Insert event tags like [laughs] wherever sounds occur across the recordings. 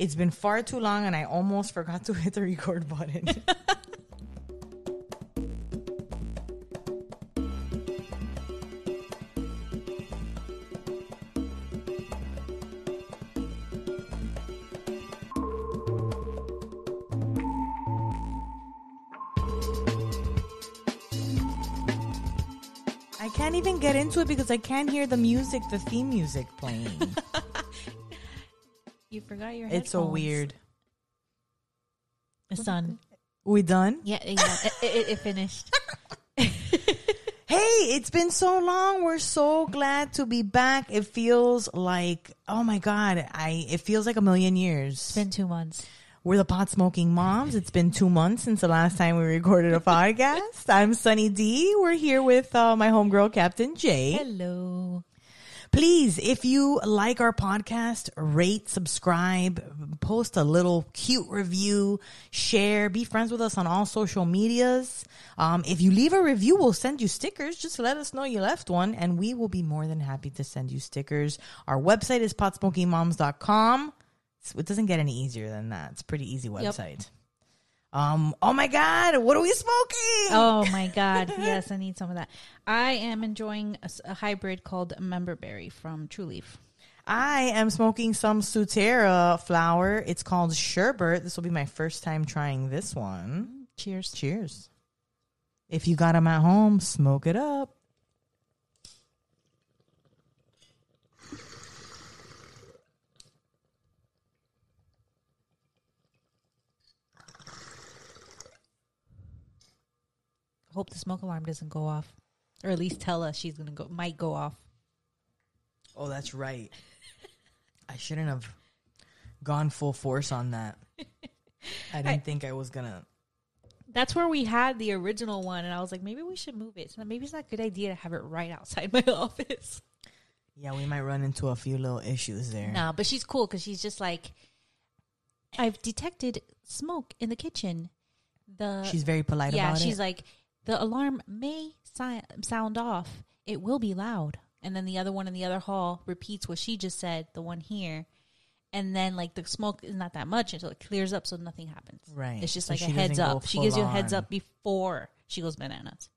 It's been far too long, and I almost forgot to [laughs] hit the record button. [laughs] I can't even get into it because I can't hear the music, the theme music playing. [laughs] You forgot your it's so weird. It's done. We done? Yeah, yeah it, it, it finished. [laughs] Hey, it's been so long. We're so glad to be back. It feels like, oh my God, I, it feels like a million years. It's been two months. We're the pot smoking moms. It's been two months since the last time we recorded a podcast. I'm Sunny D. We're here with uh, my homegirl, Captain J. Hello. Please, if you like our podcast, rate, subscribe, post a little cute review, share, be friends with us on all social medias. Um, if you leave a review, we'll send you stickers. Just let us know you left one, and we will be more than happy to send you stickers. Our website is potsmokingmoms.com. It doesn't get any easier than that. It's a pretty easy website. Um, oh my God, what are we smoking? Oh my [laughs] God. Yes, I need some of that. I am enjoying a hybrid called Memberberry from Trulieve. I am smoking some Surterra flower. It's called Sherbet. This will be my first time trying this one. Cheers. Cheers. If you got them at home, smoke it up. Hope the smoke alarm doesn't go off. Or at least tell us she's gonna go might go off. Oh, that's right. I shouldn't have gone full force on that. I didn't think I was gonna. That's where we had the original one, and I was like, maybe we should move it. So maybe it's not a good idea to have it right outside [laughs] my office. Yeah, we might run into a few little issues there. No, but she's cool because she's just like, I've detected smoke in the kitchen. The She's very polite yeah, she's it. like, the alarm may si- sound off. It will be loud. And then the other one in the other hall repeats what she just said, the one here. And then like the smoke is not that much until it clears up so nothing happens. Right. It's just So like a she heads doesn't go up. She gives you a full heads on. up before she goes bananas.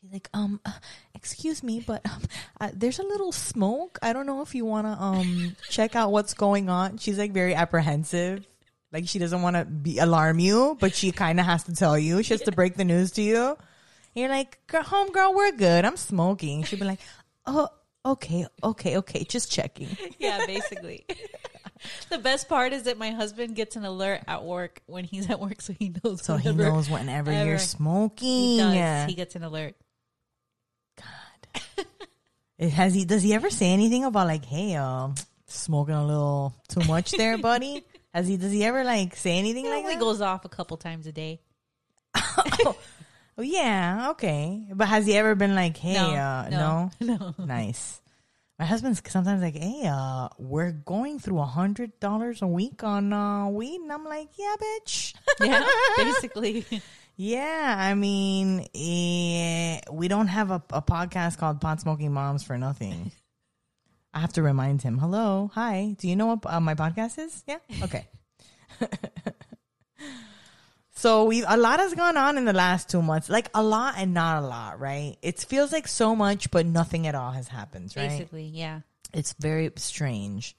He's like, um, uh, excuse me, but um, uh, there's a little smoke. I don't know if you want to um [laughs] check out what's going on. She's like very apprehensive. Like she doesn't want to be alarm you, but she kind of has to tell you. She has to [laughs] break the news to you. You're like, girl, home girl, we're good. I'm smoking. She'd be like, oh, okay, okay, okay, just checking. [laughs] Yeah, basically. the best part is that my husband gets an alert at work when he's at work, so he knows. So he knows whenever ever you're smoking. He does. He gets an alert. It- Has he? Does he ever say anything about like, hey, uh, smoking a little too much there, [laughs] buddy? Has he? Does he ever like say anything He like only that? goes off a couple times a day. [laughs] oh, yeah, okay. But has he ever been like, hey, No, uh, no, no, [laughs] no. nice. My husband's sometimes like, hey, uh, we're going through a hundred dollars a week on uh, weed, and I'm like, yeah, bitch. [laughs] Yeah, [laughs] basically. Yeah, I mean, eh, we don't have a, a podcast called Pot Smoking Moms for nothing. I have to remind him. Hello, hi. Do you know what uh, my podcast is? Yeah. Okay. So we a lot has gone on in the last two months, like a lot and not a lot, right? It feels like so much, but nothing at all has happened, right? Basically, yeah. It's very strange.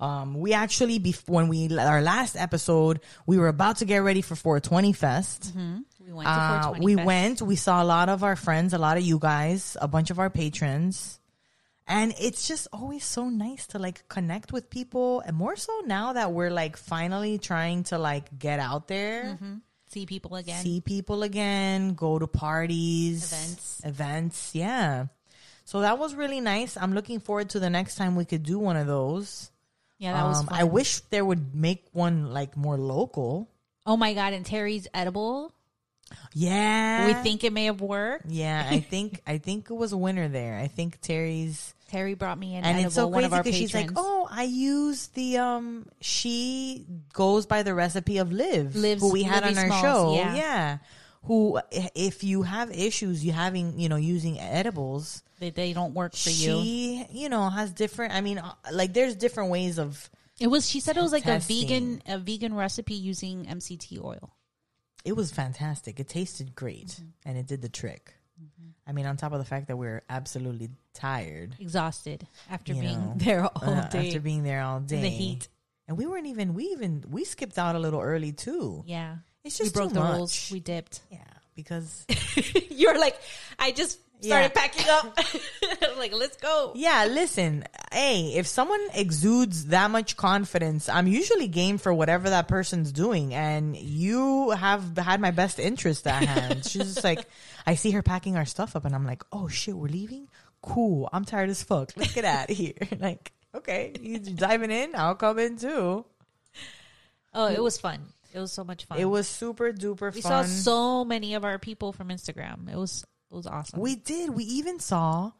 Um, we actually, bef- when we our last episode, we were about to get ready for 420 Fest. We went to Uh, we Fest. went. We saw a lot of our friends, a lot of you guys, a bunch of our patrons, and it's just always so nice to like connect with people, and more so now that we're like finally trying to like get out there, see people again. see people again, go to parties, Events. events. Yeah. So that was really nice. I'm looking forward to the next time we could do one of those. yeah, that was Um, fun. I wish there would make one like more local. oh my god! And Terry's edible. Yeah. we think it may have worked. Yeah, I [laughs] think I think it was a winner there. I think Terry's Terry brought me an and edible. it's so one crazy of our because she's like, "Oh, I use the um." She goes by the recipe of Liv, Liv's- who we had Livy on our Smalls, show. yeah. yeah. who if you have issues, you having you know using edibles, they, they don't work for you. she you know has different. I mean, uh, like there's different ways of It was. She said it was like Testing. a vegan a vegan recipe using MCT oil. It was fantastic. It tasted great, Mm-hmm. and it did the trick. I mean, on top of the fact that we are absolutely tired Exhausted after being know, [laughs] there all uh, day after being there all day, in the heat. and we weren't even we even we skipped out a little early too. Yeah, It's we just broke too the much. rules. We dipped. yeah, because [laughs] You're like, I just Yeah. started packing up. [laughs] I'm like, let's go. yeah, listen, hey, if someone exudes that much confidence, I'm usually game for whatever that person's doing, and you have had my best interest at hand. [laughs] She's just like, I see her packing our stuff up, and I'm like, oh shit, we're leaving. Cool. I'm tired as fuck. Let's get out of here. [laughs] like, okay, you diving in? I'll come in too. Oh, it was fun. It was so much fun. It was super duper We fun. saw so many of our people from Instagram. It was it was awesome. we did. We even saw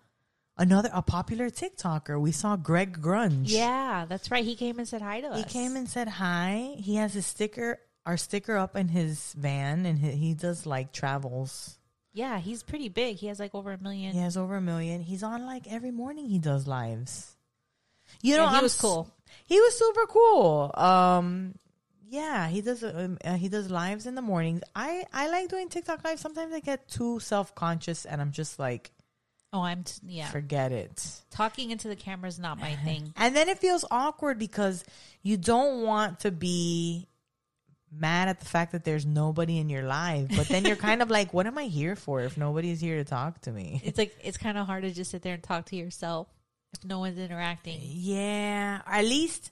another a popular TikToker. We saw Greg Grunge. yeah, that's right. He came and said hi to us. He came and said hi. He has his sticker, our sticker up in his van, and he, he does like travels. Yeah, he's pretty big. He has like over a million. He has over a million. He's on like every morning. He does lives. You Yeah, know, he I'm was cool. He was super cool. Um, yeah, he does. Um, uh, he does lives in the mornings. I I like doing TikTok live. Sometimes I get too self conscious, and I'm just like, Oh, I'm t- yeah. forget it. Talking into the camera is not my thing. [laughs] And then it feels awkward because you don't want to be mad at the fact that there's nobody in your life, but then you're kind of [laughs] like, what am I here for if nobody's here to talk to me? It's like it's kind of hard to just sit there and talk to yourself if no one's interacting. Yeah, at least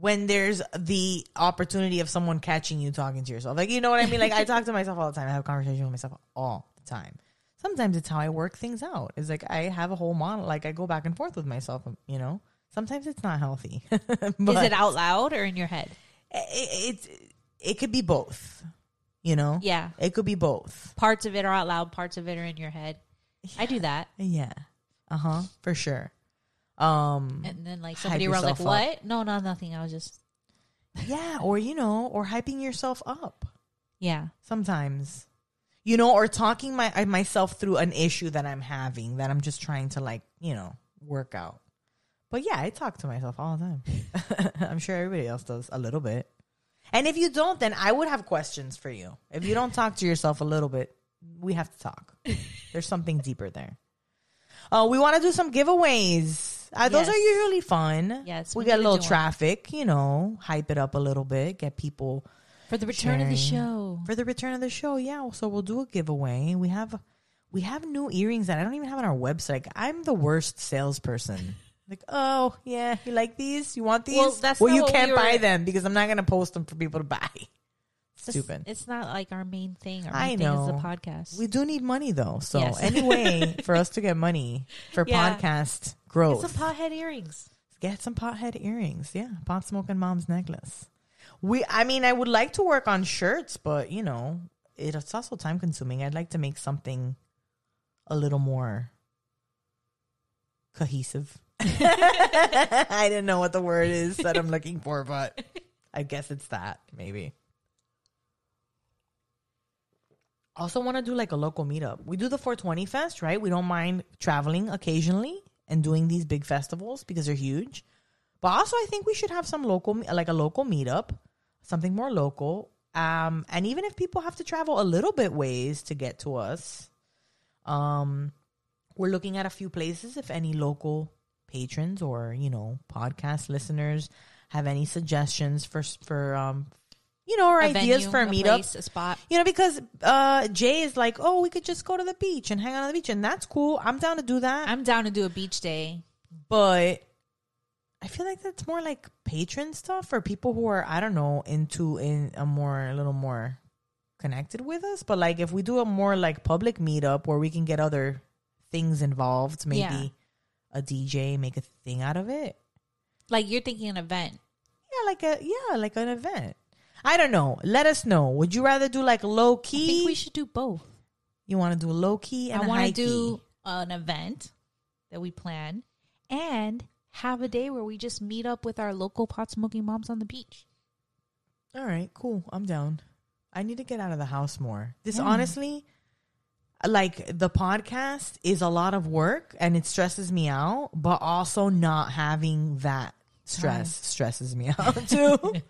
when there's the opportunity of someone catching you talking to yourself. Like, you know what I mean? Like, I talk to [laughs] myself all the time. I have conversations with myself all the time. Sometimes it's how I work things out. It's like I have a whole model. Like, I go back and forth with myself, you know? Sometimes it's not healthy. [laughs] Is it out loud or in your head? It, it, it could be both, you know? Yeah. It could be both. Parts of it are out loud, parts of it are in your head. I do that. Yeah. Uh huh. For sure. Um, And then like somebody around like, yourself up. what? No, no, nothing. I was just yeah. Or, you know, or hyping yourself up. yeah. sometimes you know or talking my myself through an issue that i'm having that i'm just trying to like you know work out but yeah i talk to myself all the time [laughs] i'm sure everybody else does a little bit and if you don't then i would have questions for you if you don't talk to yourself a little bit we have to talk there's something deeper there uh, we want to do some giveaways uh, those Yes. are usually fun Yes, we, we get a little traffic you know hype it up a little bit get people For the return of the show. for the return of the show. Yeah, so we'll do a giveaway. We have we have new earrings that I don't even have on our website. I'm the worst salesperson. [laughs] Like, oh yeah, you like these? You want these? Well, that's well you can't we buy them because I'm not gonna post them for people to buy. [laughs] Stupid. It's not like our main thing. Our I main thing is the podcast. We do need money though. So Yes. [laughs] anyway, for us to get money for Yeah. podcast Get growth, some pothead earrings. get some pothead earrings. Yeah, pot smoking mom's necklace. We, I mean, I would like to work on shirts, but you know, it's also time consuming. I'd like to make something a little more cohesive. [laughs] I didn't know what the word is that I'm looking for, but I guess it's that maybe. Also, want to do like a local meetup. We do the 420 Fest, right? We don't mind traveling occasionally and doing these big festivals because they're huge. But also, I think we should have some local, like a local meetup, something more local. Um, and even if people have to travel a little bit ways to get to us, um, we're looking at a few places. If any local patrons or you know podcast listeners have any suggestions for for um, you know, or ideas venue, for a a meetup, place, a spot. you know, because uh, Jay is like, oh, we could just go to the beach and hang out on the beach, and that's cool. I'm down to do that. I'm down to do a beach day. but I feel like that's more like patron stuff for people who are, I don't know, into in a more a little more connected with us. But like if we do a more like public meetup where we can get other things involved, maybe Yeah. a DJ, make a thing out of it. Like you're thinking an event. Yeah, like a yeah, like an event. I don't know. Let us know. Would you rather do like low I key? think we should do both. you want to do a low key and I want to do an event that we plan and have a day where we just meet up with our local pot smoking moms on the beach. All right, cool. I'm down. I need to get out of the house more. This Yeah. honestly, like the podcast is a lot of work and it stresses me out, but also not having that stress stresses me [laughs] out too. [laughs]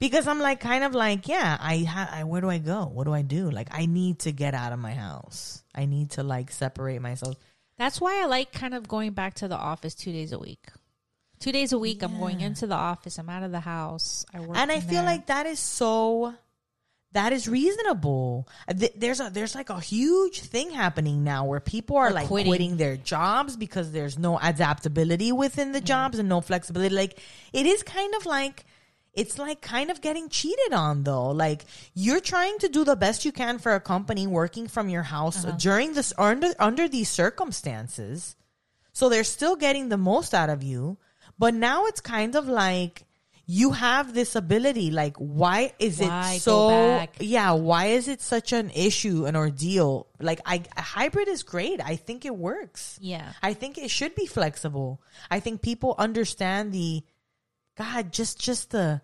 because I'm like kind of like, yeah, I, ha- I where do I go? What do I do? Like I need to get out of my house. I need to like separate myself. That's why I like kind of going back to the office two days a week. Two days a week, I'm going into the office. I'm out of the house. I work, and I feel there. like that is so that is reasonable. Th- There's a there's like a huge thing happening now where people are like quitting. quitting. their jobs because there's no adaptability within the jobs and no flexibility. Like it is kind of like it's like kind of getting cheated on though. Like you're trying to do the best you can for a company working from your house uh-huh. during this under under these circumstances. So they're still getting the most out of you. But now it's kind of like you have this ability. Like, why is Why it so? Yeah, why is it such an issue, an ordeal? Like, I a hybrid is great. I think it works. Yeah. I think it should be flexible. I think people understand the God, just just the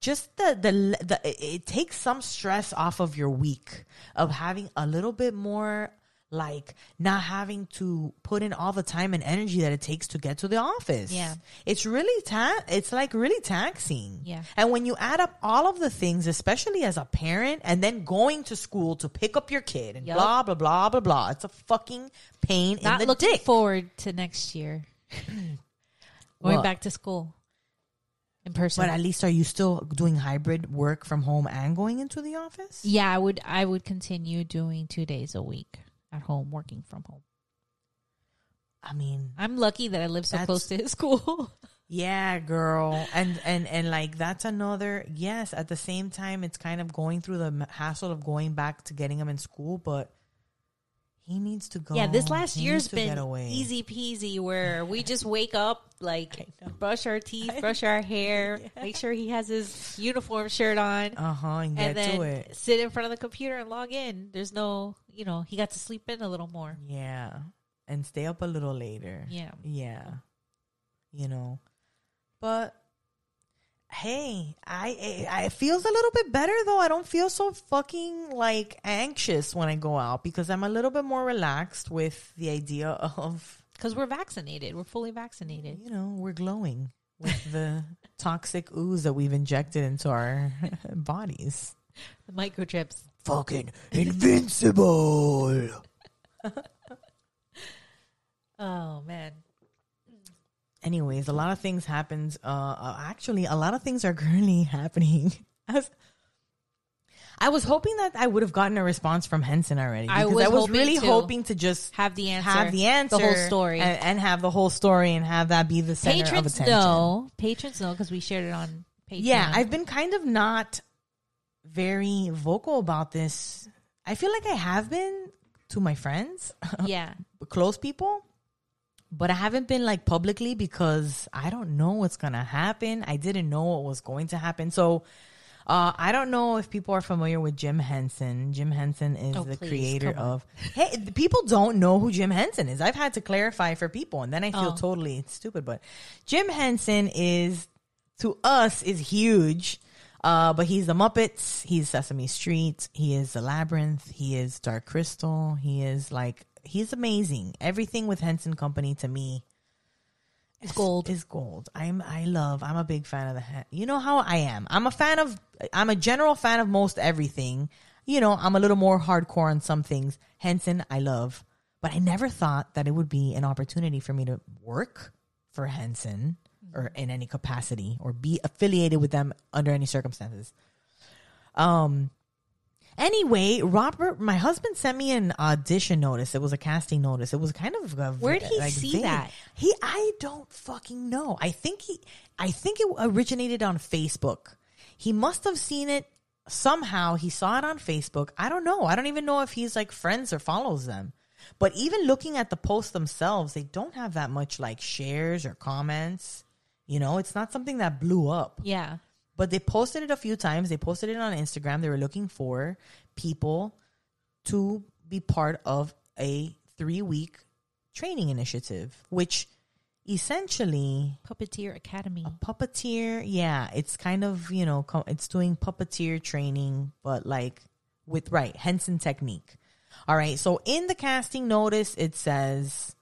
just the the the it, takes some stress off of your week of having a little bit more like not having to put in all the time and energy that it takes to get to the office. Yeah. It's really ta- it's like really taxing. Yeah. And when you add up all of the things, especially as a parent and then going to school to pick up your kid and Yup. blah blah blah blah blah, it's a fucking pain Not in the looking dick. forward to next year. [coughs] Going back to school in person. But at least are you still doing hybrid work from home and going into the office? yeah, I would I would continue doing two days a week at home, working from home. I mean, I'm lucky that I live so close to his school. [laughs] yeah, girl. And and and like that's another yes, at the same time it's kind of going through the hassle of going back to getting him in school, but he needs to go. yeah, this last He year's been easy peasy where we just wake up, like [laughs] brush our teeth, [laughs] brush our hair, [laughs] make sure he has his uniform shirt on. Uh-huh, and get and then to it. sit in front of the computer and log in. There's no, you know, he got to sleep in a little more. Yeah. And stay up a little later. Yeah. Yeah. You know. But hey, I I it feels a little bit better though. I don't feel so fucking like anxious when I go out because I'm a little bit more relaxed with the idea of, Because we're vaccinated. We're fully vaccinated. you know, we're glowing with the [laughs] toxic ooze that we've injected into our [laughs] bodies. The microchips. Fucking invincible. [laughs] Oh, man. Anyways a lot of things happens uh, uh actually a lot of things are [laughs] currently happening as I was hoping that I would have gotten a response from Henson already. I was I was hoping really hoping to just Have the answer. have the answer, The whole story. and, and have the whole story, and have that be the center of Patrons attention. know. Patrons know because we shared it on Patreon. Yeah, I've been kind of not very vocal about this. I feel like I have been to my friends, [laughs] yeah. close people, but I haven't been like publicly because I don't know what's gonna happen. I didn't know what was going to happen. So uh, I don't know if people are familiar with Jim Henson. Jim Henson is Oh, the please, creator of. Hey, people don't know who Jim Henson is. I've had to clarify for people, and then I feel Oh. totally stupid. But Jim Henson is to us is huge. Uh, but he's the Muppets. He's Sesame Street. He is the Labyrinth. He is Dark Crystal. He is like he's amazing. Everything with Henson Company to me is gold. is gold. I'm I love. I'm a big fan of the. You know how I am. I'm a fan of. I'm a general fan of most everything. You know, I'm a little more hardcore on some things. Henson, I love, but I never thought that it would be an opportunity for me to work for Henson or in any capacity or be affiliated with them under any circumstances. Um. Anyway, Robert, my husband sent me an audition notice. It was a casting notice. It was kind of a, Where'd he see vague. that? He, I don't fucking know. I think he, I think it originated on Facebook. He must have seen it somehow. He saw it on Facebook. I don't know. I don't even know if he's like friends or follows them. But even looking at the posts themselves, they don't have that much like shares or comments. You know, it's not something that blew up Yeah. But they posted it a few times. They posted it on Instagram. They were looking for people to be part of a three week training initiative, which essentially Puppeteer Academy. a puppeteer. Yeah, it's kind of, you know, it's doing puppeteer training, but like with, right, Henson technique. All right. So in the casting notice, it says,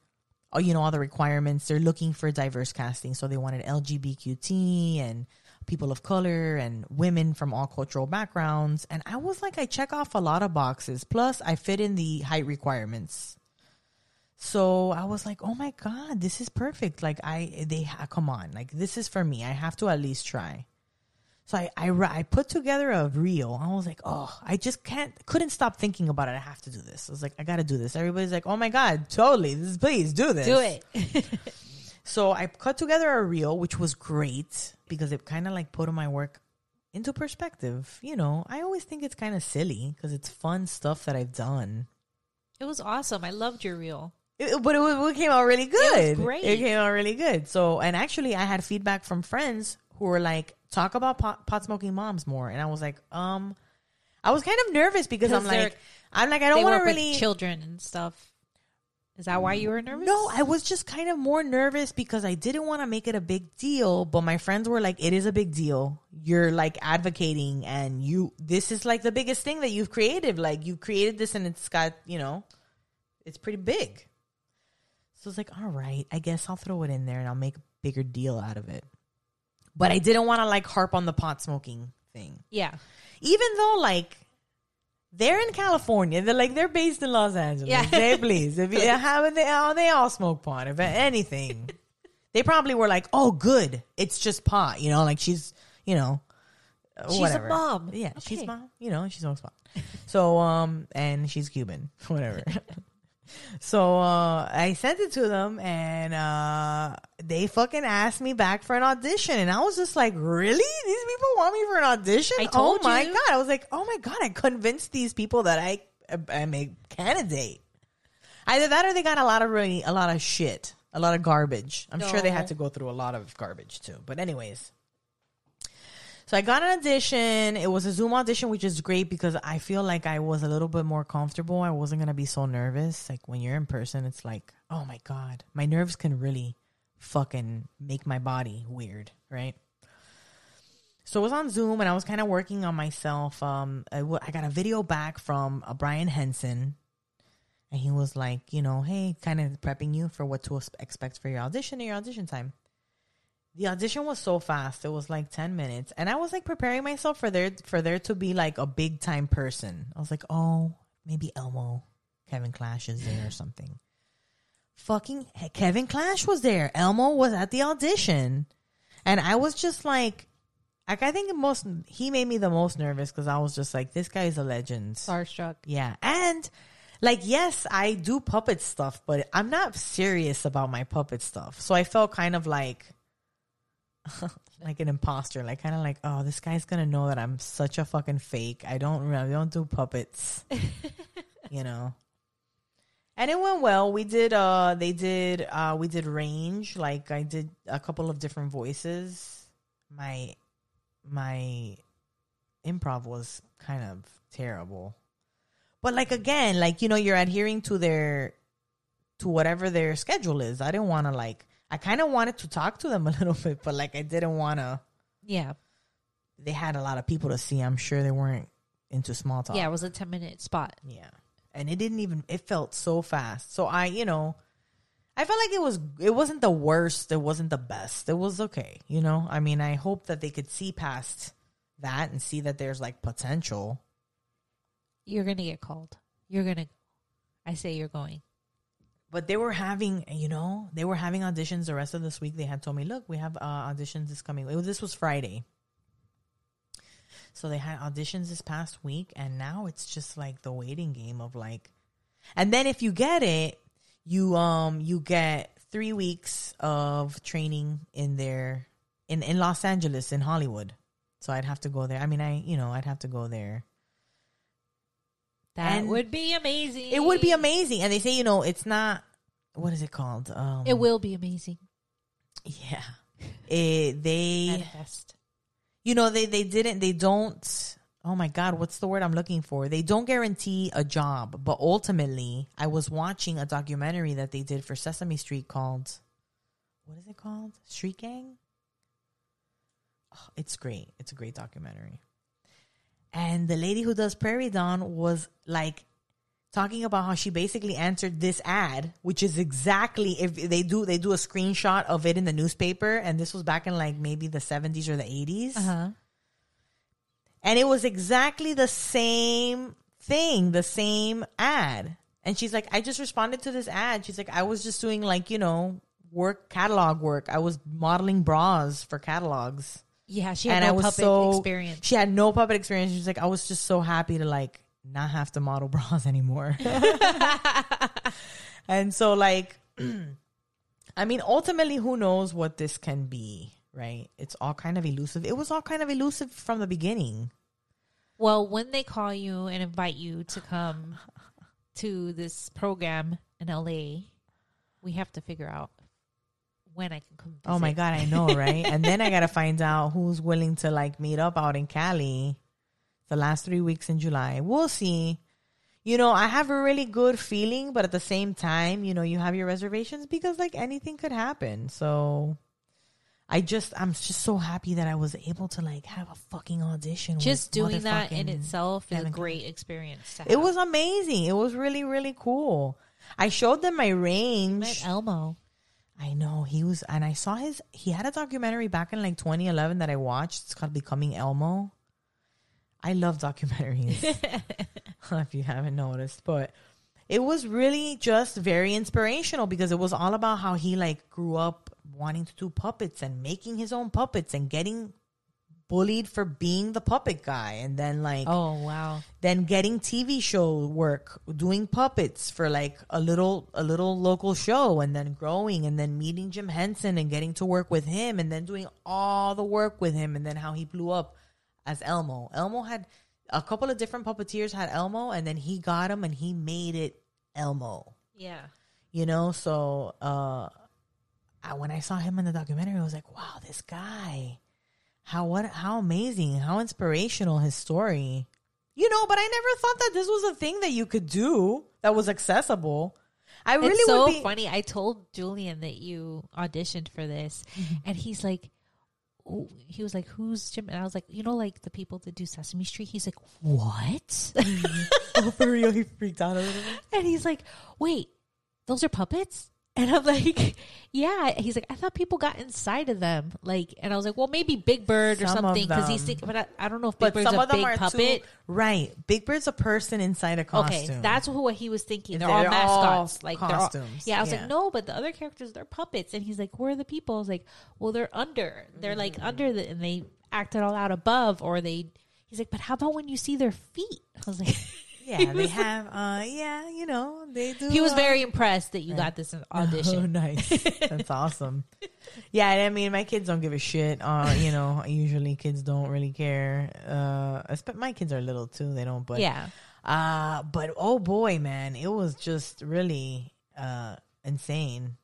oh, you know, all the requirements. They're looking for diverse casting. So they wanted LGBTQT and people of color and women from all cultural backgrounds. And I was like, I check off a lot of boxes. Plus, I fit in the height requirements. So I was like, oh my God, this is perfect. Like, I, they, come on. Like, this is for me. I have to at least try. So I, I, I put together a reel. I was like, oh, I just can't, couldn't stop thinking about it. I have to do this. I was like, I got to do this. Everybody's like, oh my God, totally. This is, please do this. Do it. [laughs] so I cut together a reel, which was great because it kind of like put my work into perspective. You know, I always think it's kind of silly because it's fun stuff that I've done. It was awesome. I loved your reel. It, but it, it, came out really good. It was great. It came out really good. So, and actually, I had feedback from friends who were like, talk about pot, pot smoking moms more. And I was like, um, I was kind of nervous because I'm like, I'm like, I don't want to really children and stuff. Is that why you were nervous? No, I was just kind of more nervous because I didn't want to make it a big deal, but my friends were like, it is a big deal. You're like advocating and you, this is like the biggest thing that you've created. Like you created this and it's got, you know, it's pretty big. So it's like, all right, I guess I'll throw it in there and I'll make a bigger deal out of it but I didn't want to like harp on the pot smoking thing. Yeah. Even though like they're in California, they're like they're based in Los Angeles. Yeah. They please. If you [laughs] have they all they all smoke pot. If anything. they probably were like, "Oh, good. It's just pot." You know, like she's, you know, she's whatever. a mom. Yeah, okay. she's mom. You know, she smokes pot. so, um, and she's Cuban. [laughs] Whatever. [laughs] So uh, I sent it to them, and uh, they fucking asked me back for an audition, and I was just like, "Really? These people want me for an audition? I told oh my you. god!" I was like, "Oh my god!" I convinced these people that I am a candidate. Either that, or they got a lot of really a lot of shit, a lot of garbage. I'm no. sure they had to go through a lot of garbage too. But anyways, so I got an audition. It was a Zoom audition, which is great because I feel like I was a little bit more comfortable. I wasn't going to be so nervous. Like when you're in person, it's like, oh my God, my nerves can really fucking make my body weird, right? So it was on Zoom and I was kind of working on myself. Um, I, w- I got a video back from uh, Brian Henson and he was like, you know, hey, kind of prepping you for what to expect for your audition and your audition time the audition was so fast. It was like 10 minutes. And I was like preparing myself for there for there to be like a big time person. I was like, "Oh, maybe Elmo, Kevin Clash is there or something." Fucking Kevin Clash was there. Elmo was at the audition. And I was just like like I think the most he made me the most nervous cuz I was just like this guy is a legend. Starstruck. Yeah. And like yes, I do puppet stuff, but I'm not serious about my puppet stuff. So I felt kind of like [laughs] like an imposter, like kind of like, oh, this guy's gonna know that I'm such a fucking fake. I don't, I don't do puppets, [laughs] you know. And it went well. We did, uh, they did, uh, we did range. Like I did a couple of different voices. My, my improv was kind of terrible, but like again, like you know, you're adhering to their, to whatever their schedule is. I didn't want to like I kind of wanted to talk to them a [laughs] little bit, but like I didn't want to. Yeah. They had a lot of people to see. I'm sure they weren't into small talk. Yeah, it was a 10 minute spot. Yeah. And it didn't even, it felt so fast. So I, you know, I felt like it was, it wasn't the worst. It wasn't the best. It was okay. You know, I mean, I hope that they could see past that and see that there's like potential. You're going to get called. You're going to, I say you're going but they were having, you know, they were having auditions the rest of this week. They had told me, look, we have uh, auditions this coming. It, this was Friday. So they had auditions this past week, and now it's just like the waiting game of like, and then if you get it, you um you get three weeks of training in there in in Los Angeles in Hollywood. So I'd have to go there. I mean, I you know I'd have to go there that and would be amazing. It would be amazing. And they say, you know, it's not what is it called? Um, it will be amazing. Yeah. It, they Manifest. You know, they they didn't they don't oh my god, what's the word I'm looking for? They don't guarantee a job, but ultimately, I was watching a documentary that they did for Sesame Street called what is it called? Street Gang? Oh, it's great. It's a great documentary. And the lady who does Prairie Dawn was like talking about how she basically answered this ad, which is exactly if they do they do a screenshot of it in the newspaper, and this was back in like maybe the seventies or the 80s Uh-huh. and it was exactly the same thing, the same ad. And she's like, I just responded to this ad. She's like, I was just doing like you know work catalog work. I was modeling bras for catalogs Yeah, she had and no I was puppet so experience. She had no puppet experience. She's like, I was just so happy to like not have to model [laughs] bras anymore. [laughs] and so, like, [clears throat] I mean, ultimately, who knows what this can be, right? It's all kind of elusive. It was all kind of elusive from the beginning. Well, when they call you and invite you to come to this program in LA, we have to figure out when I can come. Visit. Oh my god, I know, right? and then I gotta find out who's willing to like meet up out in Cali the last three weeks in July. We'll see. You know, I have a really good feeling, but at the same time, you know, you have your reservations because like anything could happen. So I just I'm just so happy that I was able to like have a fucking audition. Just with doing that in itself is a great experience. To have. It was amazing. It was really, really cool. I showed them my range. met Elmo. I know he was, and I saw his. He had a documentary back in like 2011 that I watched. It's called Becoming Elmo. I love documentaries. [laughs] [laughs] if you haven't noticed, but it was really just very inspirational because it was all about how he like grew up wanting to do puppets and making his own puppets and getting bullied for being the puppet guy, and then like Oh wow! then getting TV show work, doing puppets for like a little a little local show and then growing and then meeting Jim Henson and getting to work with him and then doing all the work with him and then how he blew up as Elmo. Elmo had a couple of different puppeteers had Elmo and then he got him and he made it Elmo. Yeah, You know, so uh I, when I saw him in the documentary I was like, "Wow, this guy. How what how amazing, how inspirational his story." You know, but I never thought that this was a thing that you could do that was accessible. I really it's so be funny. I told Julian that you auditioned for this, Mm-hmm. and he's like, oh, he was like, "Who's Jim?" And I was like, "You know, like the people that do Sesame Street." He's like, "What?" [laughs] oh, for real. He freaked out a little bit. and he's like, "Wait, those are puppets?" And I'm [laughs] like, "Yeah." He's like, "I thought people got inside of them." Like, and I was like, "Well, maybe Big Bird or Some of something," because he's thinking. But I, I don't know if Big Bird's a big puppet. too right. Big Bird's a person inside a costume. Okay, that's what he was thinking. They're, They're all all mascots, like they're all- costumes. yeah, I was Yeah. like, no, but the other characters they're puppets, and he's like, where are the people? I was like, well, they're under. They're Mm-hmm. like under the, and they act it all out above, or they. He's like, but how about when you see their feet? I was like, [laughs] yeah. They have uh yeah, you know, they do he was uh, very impressed that you got this [laughs] audition. Oh, nice. That's awesome. [laughs] Yeah, I mean, my kids don't give a shit. Uh, you know, usually kids don't really care. Uh, my kids are little too. They don't, but yeah, Uh, but oh boy, man, it was just really uh insane.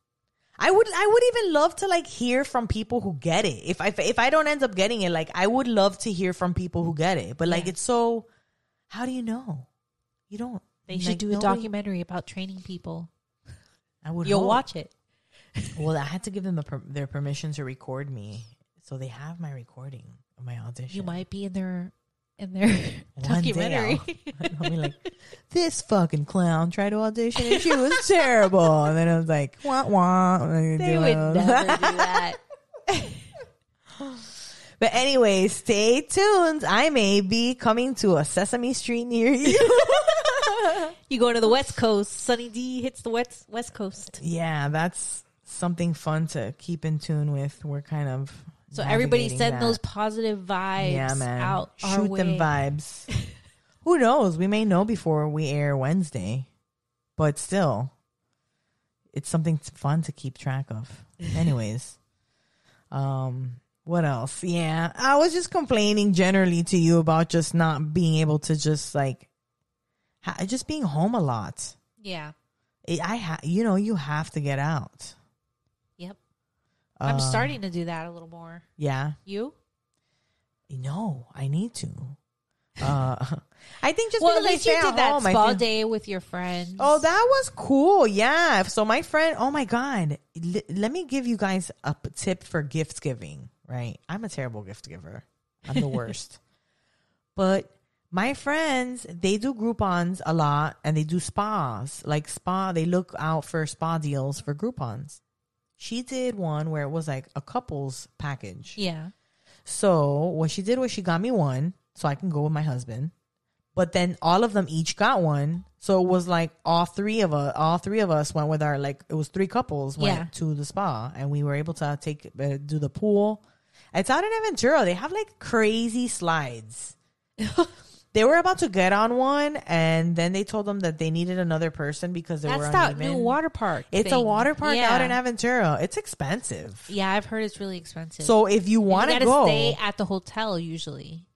I would I would even love to like hear from people who get it. If I if I don't end up getting it, like I would love to hear from people who get it. But like Yeah. it's so how do you know? You don't. they should like, do a nobody- documentary about training people. I would You'll hope. watch it. Well, I had to give them per- their permission to record me, so they have my recording of my audition. You might be in their in their [laughs] documentary. I'll, [laughs] I'll be like, this fucking clown tried to audition and she was terrible. And then I was like, wah wah. They would never do [laughs] that. But anyway, stay tuned. I may be coming to a Sesame Street near you. [laughs] You go to the West Coast. Sunny D hits the West West Coast. yeah, that's something fun to keep in tune with. We're kind of So everybody send that. those positive vibes yeah, man. out Shoot them vibes. [laughs] Who knows? We may know before we air Wednesday, but still, it's something fun to keep track of. [laughs] Anyways, um, what else? Yeah, I was just complaining generally to you about just not being able to just like, just being home a lot. Yeah. I ha- you know, you have to get out. Yep. I'm Uh, starting to do that a little more. Yeah, You? no, I need to. Uh, [laughs] I think just well, at because I least you did at that home, spa feel- day with your friends. Oh, that was cool. Yeah. So my friend, oh my God. L- let me give you guys a tip for gift giving, right? I'm a terrible gift giver. I'm the [laughs] worst. but My friends, they do Groupons a lot and they do spas. Like spa, they look out for spa deals for Groupons. She did one where it was like a couples package. Yeah. So what she did was she got me one so I can go with my husband. But then all of them each got one. So it was like all three of us, all three of us went with our like it was three couples went Yeah. to the spa and we were able to take uh, do the pool. It's out in Aventura. They have like crazy slides. [laughs] they were about to get on one and then they told them that they needed another person because they were That's that new water park. It's a water park yeah. out in Aventura. It's expensive. Yeah, I've heard it's really expensive. So if you want to go, stay at the hotel usually.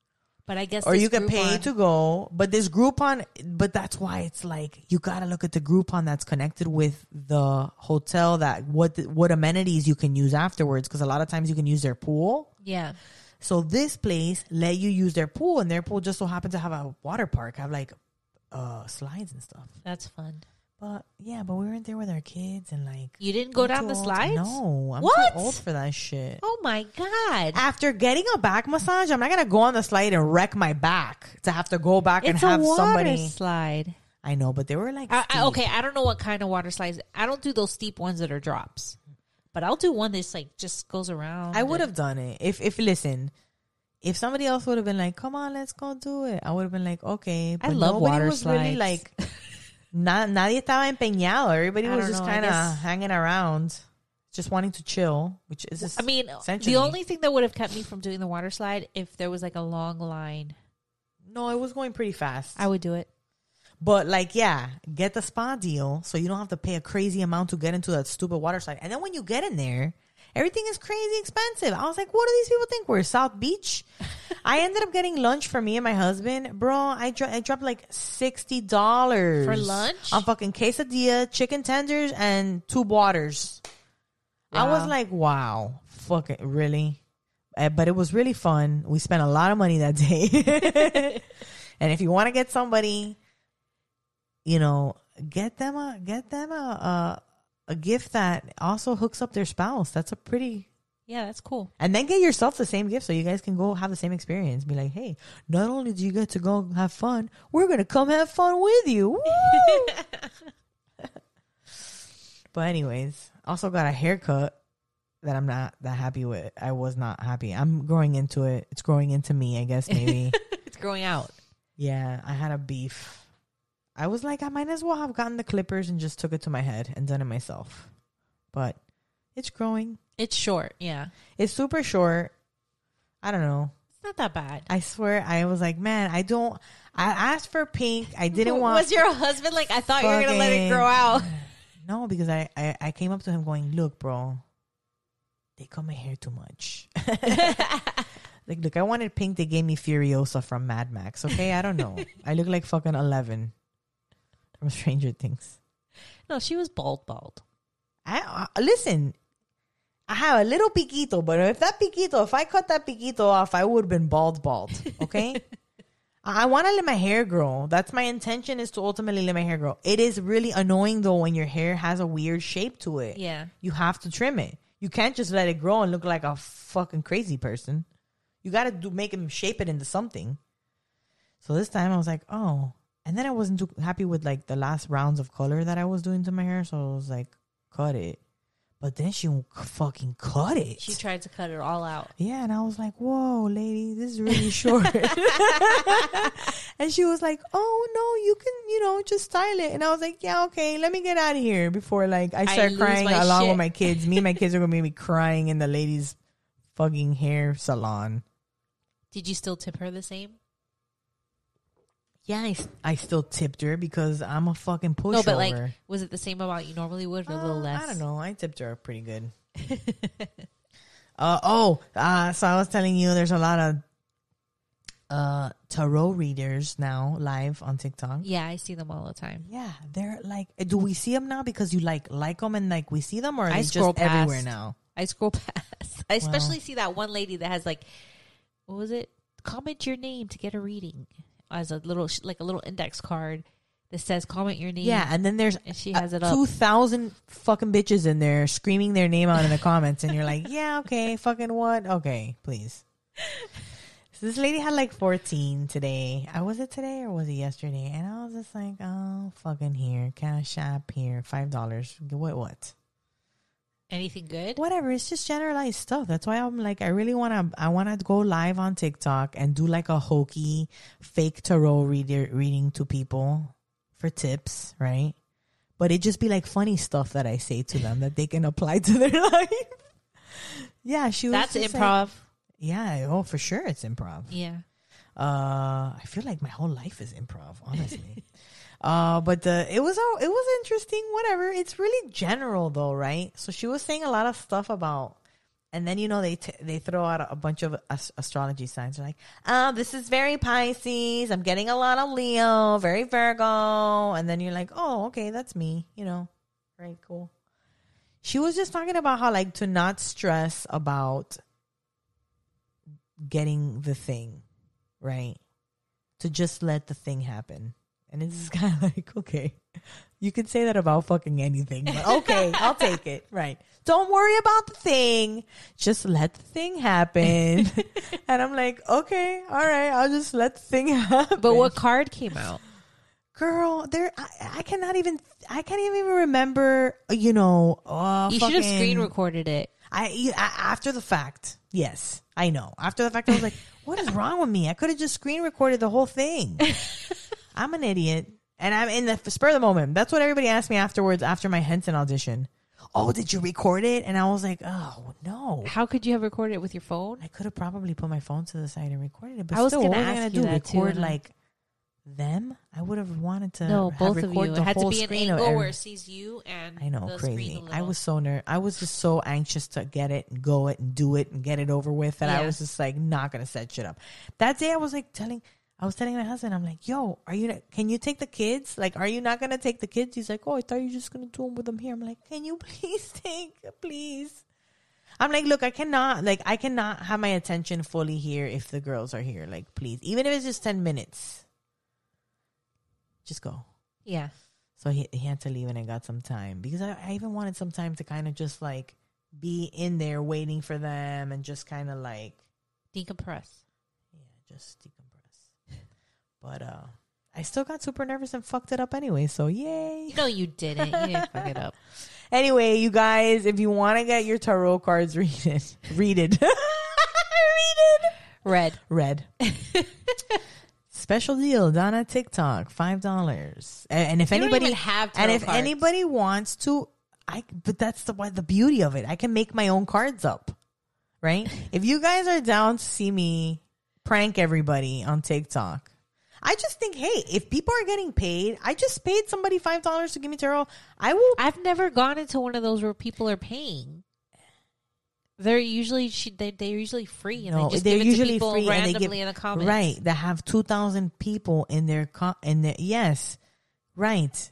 But I guess or you can pay to go. But this Groupon, but that's why it's like you got to look at the Groupon that's connected with the hotel. That what what amenities you can use afterwards, because a lot of times you can use their pool. Yeah. So this place let you use their pool, and their pool just so happened to have a water park, have like uh slides and stuff. That's fun. But yeah, but we weren't there with our kids and like You didn't go I'm down the old- slides? No, I'm What? too old for that shit. Oh my god. After getting a back massage, I'm not gonna go on the slide and wreck my back to have to go back and It's a have water somebody. slide. I know, but they were like, I, I, okay, I don't know what kind of water slides. I don't do those steep ones that are drops. But I'll do one that's like just goes around. I would have done it if if listen. If somebody else would have been like, "Come on, let's go do it," I would have been like, "Okay." But love nobody water was really slides. like, [laughs] na- nadie estaba empeñado. Everybody I was just I kind of hanging around, just wanting to chill. Which is, I mean, the only thing that would have kept me from doing the water slide if there was like a long line, no, it was going pretty fast. I would do it. But like, yeah, get the spa deal so you don't have to pay a crazy amount to get into that stupid water slide. And then when you get in there, everything is crazy expensive. I was like, what do these people think we're South Beach? [laughs] I ended up getting lunch for me and my husband, bro. I, dro- I dropped like sixty dollars For lunch? on fucking quesadilla, chicken tenders, and two waters. I was like, wow, fuck it, really. Uh, but it was really fun. We spent a lot of money that day. [laughs] [laughs] and if you want to get somebody, you know, get them a get them a, a a gift that also hooks up their spouse. That's a pretty Yeah, that's cool. and then get yourself the same gift so you guys can go have the same experience. Be like, hey, not only do you get to go have fun, we're gonna come have fun with you. [laughs] But anyways, also got a haircut that I'm not that happy with. I was not happy. I'm growing into it. It's growing into me, I guess maybe. [laughs] It's growing out. yeah, I had a beef. I was like, I might as well have gotten the clippers and just took it to my head and done it myself. But it's growing. It's short. Yeah, It's super short. I don't know. it's not that bad. I swear, I was like, man, I don't. I asked for pink. I didn't [laughs] want. Was your husband like? I thought you were gonna let it grow out. [laughs] No, because I, I I came up to him going, look, bro, they cut my hair too much. [laughs] like, look, I wanted pink. They gave me Furiosa from Mad Max. Okay, I don't know. I look like fucking eleven from [laughs] Stranger Things. No, she was bald, bald. I uh, listen. I have a little piquito, but if that piquito, if I cut that piquito off, I would have been bald, bald. [laughs] Okay. I want to let my hair grow. That's my intention is to ultimately let my hair grow. It is really annoying though when your hair has a weird shape to it. Yeah. You have to trim it. You can't just let it grow and look like a fucking crazy person. You got to do make him shape it into something. So this time I was like, oh. And then I wasn't too happy with like the last rounds of color that I was doing to my hair, so I was like, cut it. But then she fucking cut it. She tried to cut it all out. Yeah, and I was like, "Whoa, lady, this is really short." [laughs] and she was like, "Oh no, you can, you know, just style it." And I was like, "Yeah, okay, let me get out of here before like I start lose crying along shit. with my kids. Me and my kids are gonna be [laughs] crying in the ladies' fucking hair salon." Did you still tip her the same? Yeah, I still tipped her because I'm a fucking pushover. No, but like, was it the same amount you normally would, or a little Uh, less? I don't know. I tipped her pretty good. [laughs] uh, oh, uh, so I was telling you there's a lot of uh, tarot readers now live on TikTok. Yeah, I see them all the time. Yeah, they're like, do we see them now because you like like them and like we see them, or are I they scroll just everywhere now? I scroll [laughs] past. I especially see that one lady that has like, what was it? Comment your name to get a reading as a little like a little index card that says comment your name. Yeah, and then there's and she has it up. two thousand fucking bitches in there screaming their name out in the comments, and you're like, [laughs] yeah, okay, fucking what? Okay, please. So this lady had like 14 today. I was it today or was it yesterday? And I was just like, oh, fucking here, cash app here, five dollars. What? What? Anything good? Whatever. It's just generalized stuff. That's why I'm like, I really want to. I want to go live on TikTok and do like a hokey fake tarot reader reading to people for tips, right? But it just be like funny stuff that I say to them that they can apply to their [laughs] life. yeah, she was. That's just like- improv. yeah. Oh, for sure, it's improv. yeah. Uh, I feel like my whole life is improv, honestly. [laughs] uh, but the it was all it was interesting. Whatever. It's really general though, right? So she was saying a lot of stuff about, and then you know they t- they throw out a, a bunch of as- astrology signs. They're like, oh, this is very Pisces. I'm getting a lot of Leo, very Virgo, and then you're like, oh, okay, that's me. You know, right? Cool. She was just talking about how like to not stress about getting the thing right? To just let the thing happen. And it's just [laughs] kind of like, okay, you can say that about fucking anything, but okay, I'll take it. [laughs] Right. Don't worry about the thing. Just let the thing happen. [laughs] and I'm like, okay, all right, I'll just let the thing happen. But what card came out? girl, there, I, I cannot even, I can't even remember, you know, uh, You should have screen recorded it. I, a- after the fact, yes, I know. After the fact, I was like, "What is wrong with me? I could have just screen recorded the whole thing." I'm an idiot, and I'm in the spur of the moment. That's what everybody asked me afterwards after my Henson audition. Oh, did you record it? And I was like, "Oh no." How could you have recorded it with your phone? I could have probably put my phone to the side and recorded it, but I was gonna I ask you do? that Record I- like them? I would have wanted to. No, have both of you. It had to be an angle where it sees you and I know, crazy. I was so ner- I was just so anxious to get it and go it and do it and get it over with that I was just like not gonna set shit up. That day I was like telling, I was telling my husband, I'm like, yo, are you? Can you take the kids? Like, are you not gonna take the kids? He's like, oh, I thought you were just gonna do them with them here. I'm like, can you [laughs] please take, please? I'm like, look, I cannot, like, I cannot have my attention fully here if the girls are here. Like, please, even if it's just ten minutes, just go. Yeah. So he, he had to leave and I got some time because I, I even wanted some time to kind of just like be in there waiting for them and just kind of like, Decompress. yeah, just decompress. But uh I still got super nervous and fucked it up anyway. So yay. No, you didn't. You didn't fuck it up. [laughs] Anyway, you guys, if you want to get your tarot cards readed, [laughs] readed, [laughs] readed, Red. red. Special deal Donna TikTok, five dollars. And if You anybody have and if cards. anybody wants to, I but that's the why the beauty of it. I can make my own cards up, right? if you guys are down to see me prank everybody on TikTok, I just think, hey, if people are getting paid, I just paid somebody five dollars to give me tarot. I will. I've never gone into one of those where people are paying. They're usually they they're usually free and No, they just they're give it usually to people free and they randomly give- in the comments. Right, that have two thousand people in their co- in their yes, right.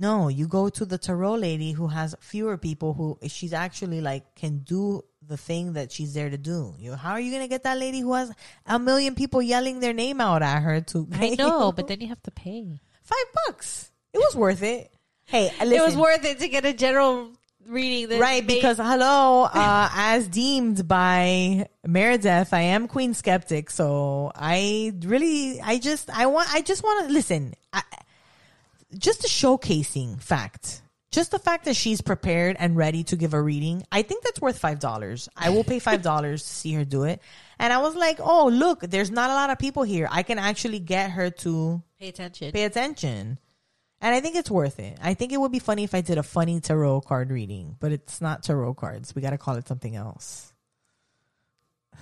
No, you go to the tarot lady who has fewer people who she's actually like can do the thing that she's there to do. You, know, how are you gonna get that lady who has a million people yelling their name out at her to? I know, you? but [laughs] then you have to pay. five bucks. It was worth it. Hey, listen, [laughs] It was worth it to get a general reading. That right because hello [laughs] uh as deemed by meredith i am queen skeptic so i really i just i want i just want to listen I, just a showcasing fact just the fact that she's prepared and ready to give a reading i think that's worth five dollars i will pay five dollars to see her do it and i was like oh look there's not a lot of people here i can actually get her to pay attention. pay attention. And I think it's worth it. I think it would be funny if I did a funny tarot card reading, but it's not tarot cards. We got to call it something else.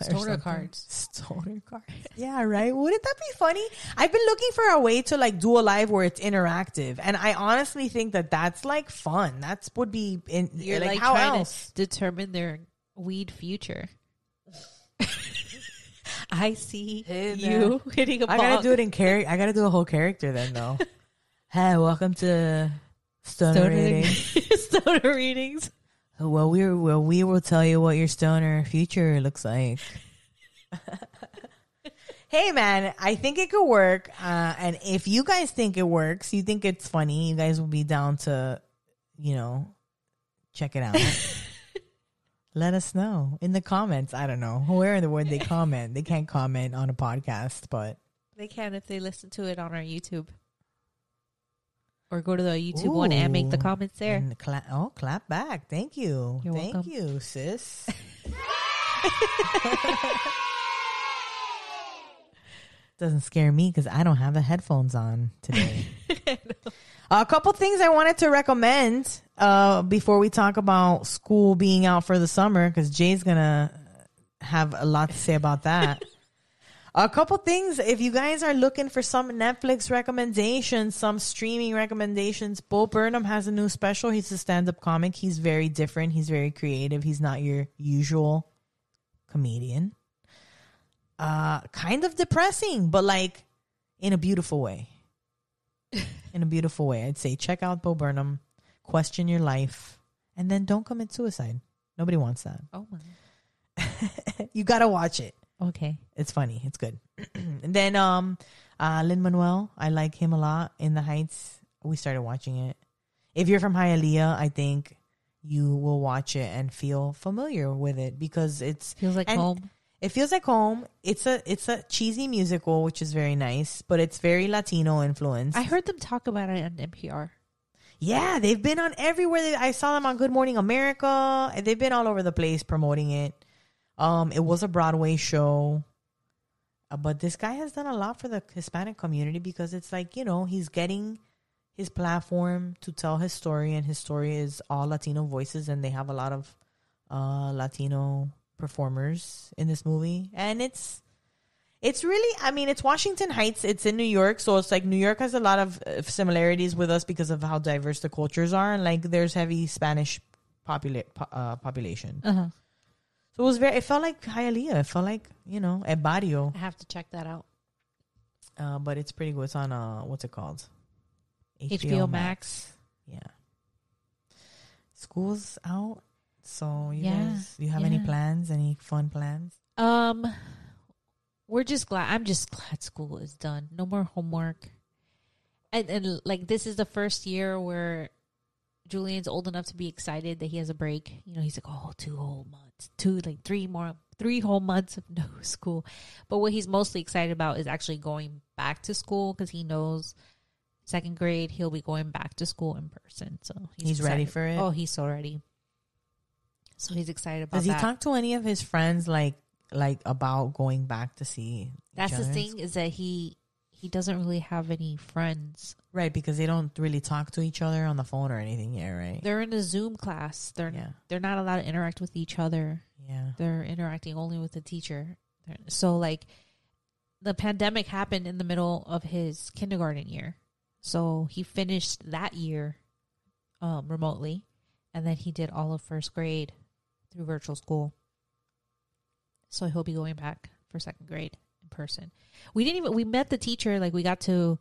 Or Stoner cards. [laughs] Stoner cards. Yeah, right. Wouldn't that be funny? I've been looking for a way to like do a live where it's interactive, and I honestly think that that's like fun. That's would be in You're like, like, how trying else? to determine their weed future. [laughs] I see Hey, you hitting a I gotta bong. do it in character. I gotta do a whole character then, though. [laughs] hey, welcome to Stoner, Stoner, Reading. stoner readings. Well, we well we will tell you what your stoner future looks like. [laughs] hey, man, I think it could work. Uh, and if you guys think it works, you think it's funny, you guys will be down to, you know, check it out. [laughs] Let us know in the comments. I don't know where in the world they comment. They can't comment on a podcast, but They can if they listen to it on our YouTube. Or go to the YouTube one and make the comments there. Cla- oh, clap back. Thank you. You're Thank welcome. you, sis. [laughs] Doesn't scare me because I don't have the headphones on today. [laughs] [laughs] A couple things I wanted to recommend uh, before we talk about school being out for the summer because Jay's gonna have a lot to say about that. A couple things if you guys are looking for some Netflix recommendations, some streaming recommendations, Bo Burnham has a new special. He's a stand-up comic. He's very different. He's very creative. He's not your usual comedian. Uh kind of depressing, but like in a beautiful way [laughs] in a beautiful way. I'd say check out Bo Burnham, question your life, and then don't commit suicide. Nobody wants that. Oh my. [laughs] you gotta watch it. Okay. It's funny. It's good. and [clears throat] then um uh Lin Manuel, I like him a lot. In the Heights, we started watching it. If you're from Hialeah, I think you will watch it and feel familiar with it because it's Feels like home. it feels like home. It's a it's a cheesy musical, which is very nice, but it's very Latino influenced. I heard them talk about it on NPR. Yeah, they've been on everywhere. They, I saw them on Good Morning America. They've been all over the place promoting it. Um, it was a Broadway show, uh, but this guy has done a lot for the Hispanic community because it's like you know he's getting his platform to tell his story, and his story is all Latino voices, and they have a lot of uh, Latino performers in this movie, and it's it's really, I mean, it's Washington Heights. It's in New York, so it's like New York has a lot of uh, similarities with us because of how diverse the cultures are, and like there's heavy Spanish popula- po- uh, population. Uh huh. So it was very. It felt like Hialeah. It felt like you know El Barrio, I have to check that out. uh, but it's pretty good. It's on uh, what's it called? HBO Max. Yeah. School's out, so you Yeah, guys, you have any plans? Any fun plans? Um, we're just glad. I'm just glad school is done. No more homework. And and like this is the first year where Julian's old enough to be excited that he has a break. You know, he's like, oh, two whole months, two like three more, three whole months of no [laughs] school. But what he's mostly excited about is actually going back to school because he knows second grade he'll be going back to school in person. So He's ready for it? Oh, he's so ready. So he's excited about it. Does he that. talk to any of his friends like like about going back to see? That's the thing is that he he doesn't really have any friends. right? Because they don't really talk to each other on the phone or anything. Yeah, right. They're in a Zoom class. They're yeah, they're not allowed to interact with each other. yeah. They're interacting only with the teacher. So like the pandemic happened in the middle of his kindergarten year. So he finished that year um remotely and then he did all of first grade through virtual school. So he'll be going back for second grade person. We didn't even we met the teacher like we got to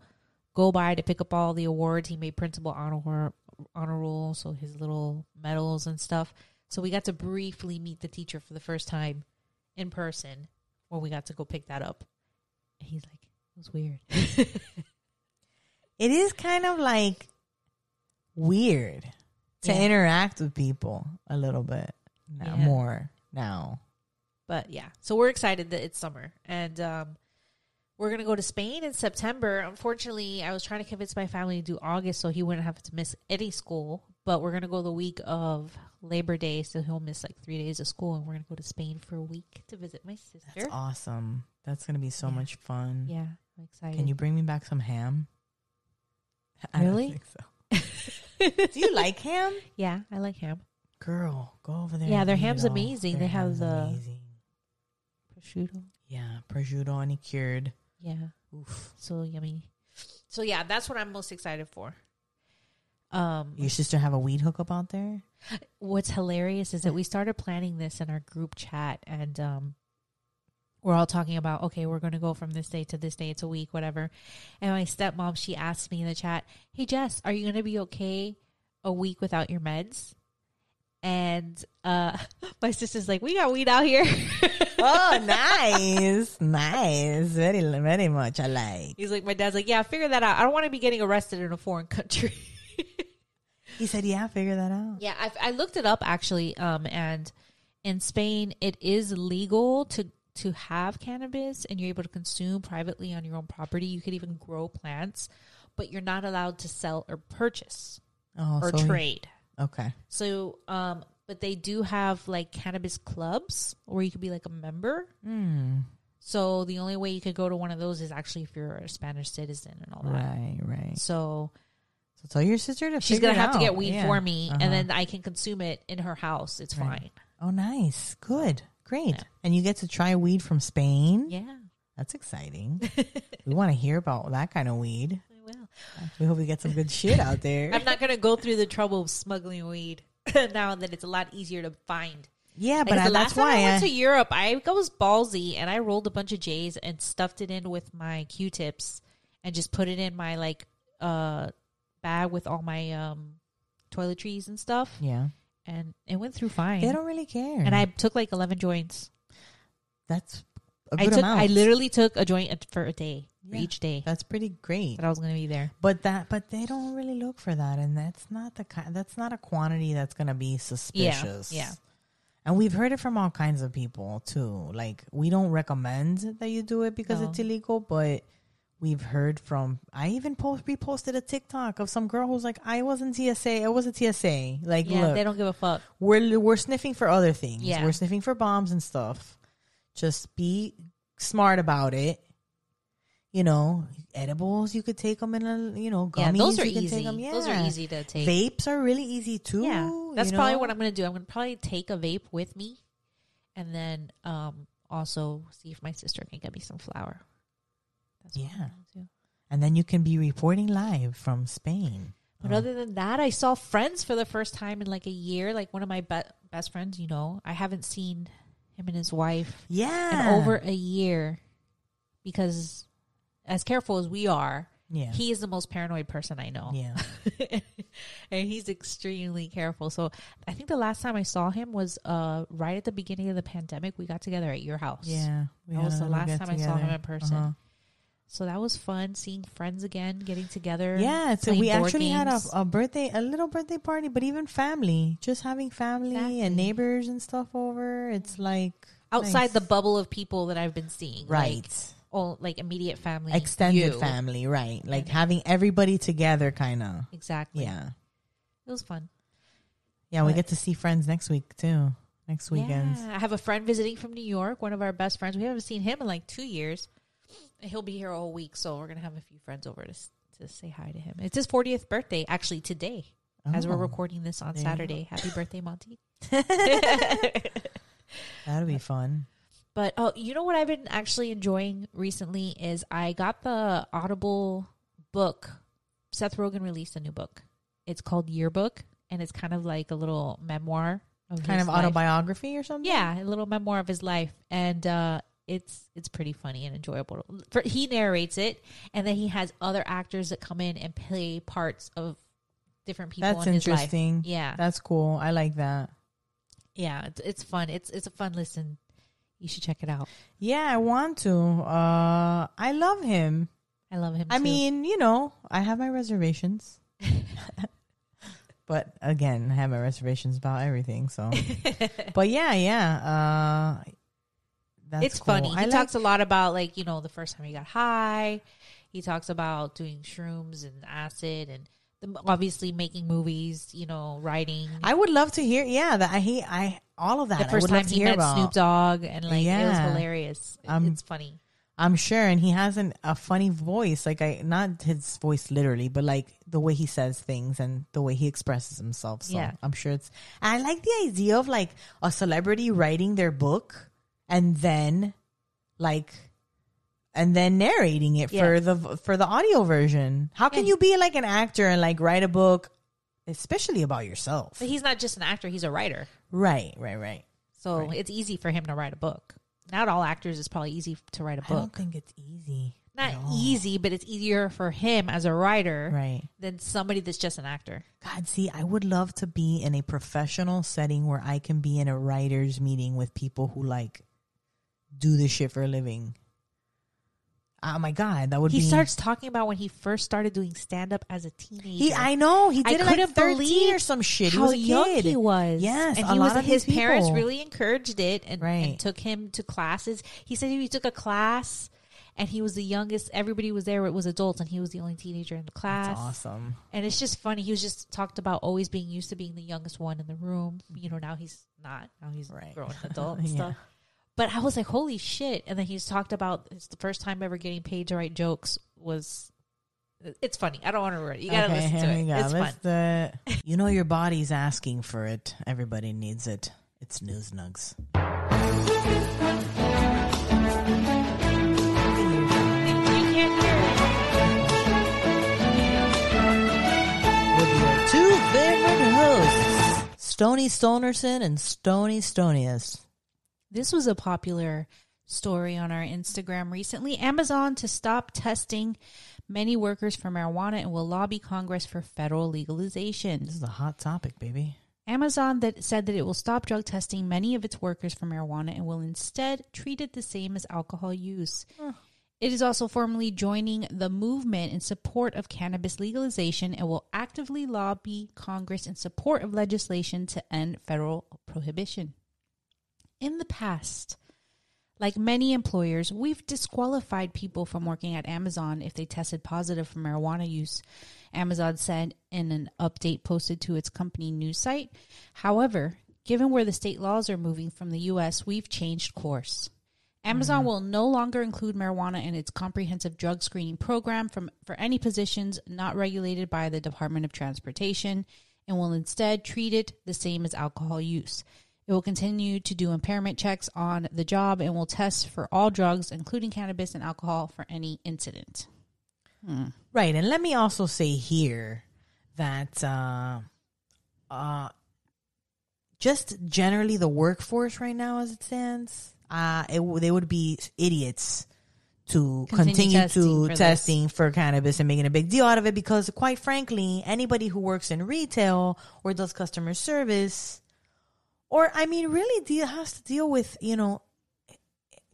go by to pick up all the awards. He made principal honor honor roll, so his little medals and stuff. So we got to briefly meet the teacher for the first time in person when we got to go pick that up. And he's like, it was weird. It is kind of like weird to Yeah. interact with people a little bit now, Yeah. more now. But yeah, so we're excited that it's summer and um, we're gonna go to Spain in September. Unfortunately, I was trying to convince my family to do August so he wouldn't have to miss any school. But we're gonna go the week of Labor Day, so he'll miss like three days of school, and we're gonna go to Spain for a week to visit my sister. That's awesome. That's gonna be so Yeah. much fun. Yeah, I'm excited. Can you bring me back some ham? [laughs] I Really? think so. [laughs] Do you like ham? Yeah, I like ham. Girl, go over there. Yeah, their ham's amazing. Their They have the- amazing. Prosciutto. yeah prosciutto and cured. Yeah. Oof. so yummy. So yeah, that's what I'm most excited for. Um, Your sister have a weed hookup out there? what's hilarious is that we started planning this in our group chat, and um, we're all talking about okay, we're going to go from this day to this day. It's a week, whatever. And my stepmom, she asked me in the chat, "Hey Jess, are you going to be okay a week without your meds?" And uh, [laughs] my sister's like, "We got weed out here." [laughs] oh, nice, nice, very, very much. I like. He's like, my dad's like, "Yeah, figure that out. I don't want to be getting arrested in a foreign country." [laughs] He said, "Yeah, figure that out." Yeah, I, I looked it up actually, um, and in Spain, it is legal to to have cannabis and you're able to consume privately on your own property. You could even grow plants, but you're not allowed to sell or purchase Oh, or so he- trade. Okay. So, um, but they do have like cannabis clubs where you could be like a member. Hmm. So the only way you could go to one of those is actually if you're a Spanish citizen and all that. Right, right. So So tell your sister to. she's gonna have to get weed Yeah. for me, Uh-huh. and then I can consume it in her house. It's Right. fine. Oh, nice. Good. Great. Yeah. And you get to try weed from Spain. Yeah, That's exciting. [laughs] we want to hear about that kind of weed. We hope we get some good shit out there. I'm not gonna go through the trouble of smuggling weed [laughs] now that it's a lot easier to find. yeah, but I, the that's last time why I went I, to Europe, I was ballsy and I rolled a bunch of J's and stuffed it in with my Q-tips and just put it in my like uh bag with all my um toiletries and stuff, yeah, and it went through fine. they don't really care. and I took like 11 joints. that's a I good took amount. I literally took a joint for a day Yeah. each day That's pretty great. that I was going to be there. But that, but they don't really look for that, and that's not the kind. That's not a quantity that's gonna be suspicious. yeah. And we've heard it from all kinds of people too. Like we don't recommend that you do it because No. it's illegal, but we've heard from. I even post reposted a TikTok of some girl who's like, "I wasn't TSA. I was a TSA. Like, Yeah, look, they don't give a fuck. we're we're sniffing for other things. Yeah. We're sniffing for bombs and stuff. Just be smart about it. You know, edibles you could take them in a you know gummies. Yeah, those are you can easy. Yeah. Those are easy to take. Vapes are really easy too. Yeah, that's probably know? what I'm going to do. I'm going to probably take a vape with me, and then um also see if my sister can get me some flour. That's Yeah. gonna. And then you can be reporting live from Spain. But Oh. other than that, I saw friends for the first time in like a year. Like one of my be- best friends, you know, I haven't seen him and his wife Yeah, in over a year because, as careful as we are, yeah, he is the most paranoid person I know. yeah. [laughs] and he's extremely careful. So I think the last time I saw him was uh right at the beginning of the pandemic. We got together at your house. Yeah, That was the last time I saw him in person. Uh-huh. So that was fun seeing friends again, getting together. Yeah, so we actually had a, a birthday, a little birthday party, but even family, just having family Exactly. and neighbors and stuff over. It's like outside nice. the bubble of people that I've been seeing. right, Like, oh, like immediate family. extended you. family, right? Like having everybody together, kind of. Exactly. Yeah, It was fun. yeah. We get to see friends next week too. Next weekend. Yeah. I have a friend visiting from New York, one of our best friends. We haven't seen him in like two years. He'll be here all week, so we're gonna have a few friends over to to say hi to him. It's his 40th birthday, actually today, as we're Oh, recording this on Saturday. Happy birthday, Monty! [laughs] That'll be fun. But oh, you know what I've been actually enjoying recently is I got the Audible book. Seth Rogen released a new book. It's called Yearbook, and it's kind of like a little memoir of Kind of life. autobiography or something. Yeah, a little memoir of his life, and uh, it's it's pretty funny and enjoyable. For, he narrates it, and then he has other actors that come in and play parts of different people that's in his life. interesting. Yeah, That's cool. I like that. yeah, it's, it's fun. It's it's a fun listen. You should check it out. Yeah, I want to. Uh, I love him. I love him. I too. mean, you know, I have my reservations. [laughs] but again, I have my reservations about everything. So, [laughs] but yeah, yeah. Uh, that's it's cool. funny. He I like, talks a lot about like you know the first time he got high. He talks about doing shrooms and acid and the, obviously making movies. You know, writing. I would love to hear. Yeah, that I he I all of that. the first time he met about. Snoop Dogg and like it was hilarious. Um, it's funny. I'm sure, and he has an, a funny voice. Like I, not his voice literally, but like the way he says things and the way he expresses himself. So Yeah. I'm sure it's. I like the idea of like a celebrity writing their book and then, like, and then narrating it Yeah. for the for the audio version. How can Yeah. you be like an actor and like write a book, especially about yourself? But he's not just an actor; he's a writer. Right, right, right. So Right. it's easy for him to write a book. Not all actors is probably easy to write a book. I don't think it's easy. Not easy, but it's easier for him as a writer Right. than somebody that's just an actor. God, see, I would love to be in a professional setting where I can be in a writer's meeting with people who like do this shit for a living. Oh my god, that would He be. He starts talking about when he first started doing stand up as a teenager. He, I know he I did it like couldn't thirteen believe or some shit. He how was a young kid. he was. Yes, and a he lot was. of His parents people. really encouraged it and, Right. and took him to classes. He said he took a class, and he was the youngest. Everybody was there. It was adults, and he was the only teenager in the class. That's awesome. And it's just funny. He was just talked about always being used to being the youngest one in the room. You know, now he's not. Now he's Right. a grown [laughs] adult and Yeah. stuff. But I was like, holy shit. And then he's talked about it's the first time ever getting paid to write jokes was it's funny. I don't want to ruin it. You gotta listen to it. go. It's. Let's, uh, you know your body's asking for it. Everybody needs it. It's news nugs. You can't hear With your two favorite hosts, Stony Stonerson and Stony Stonius. This was a popular story on our Instagram recently. Amazon to stop testing many workers for marijuana and will lobby Congress for federal legalization. This is a hot topic, baby. Amazon that said that it will stop drug testing many of its workers for marijuana and will instead treat it the same as alcohol use. It is also formally joining the movement in support of cannabis legalization and will actively lobby Congress in support of legislation to end federal prohibition. In the past, like many employers, we've disqualified people from working at Amazon if they tested positive for marijuana use, Amazon said in an update posted to its company news site. However, given where the state laws are moving from the US, we've changed course. Amazon mm-hmm. will no longer include marijuana in its comprehensive drug screening program from, for any positions not regulated by the Department of Transportation and will instead treat it the same as alcohol use. It will continue to do impairment checks on the job and will test for all drugs, including cannabis and alcohol, for any incident. Right, and let me also say here that uh, uh, just generally the workforce right now, as it stands, uh, it, w- they would be idiots to Continue continue, testing to for this. testing for cannabis and making a big deal out of it because, quite frankly, anybody who works in retail or does customer service, or I mean, really deal has to deal with you know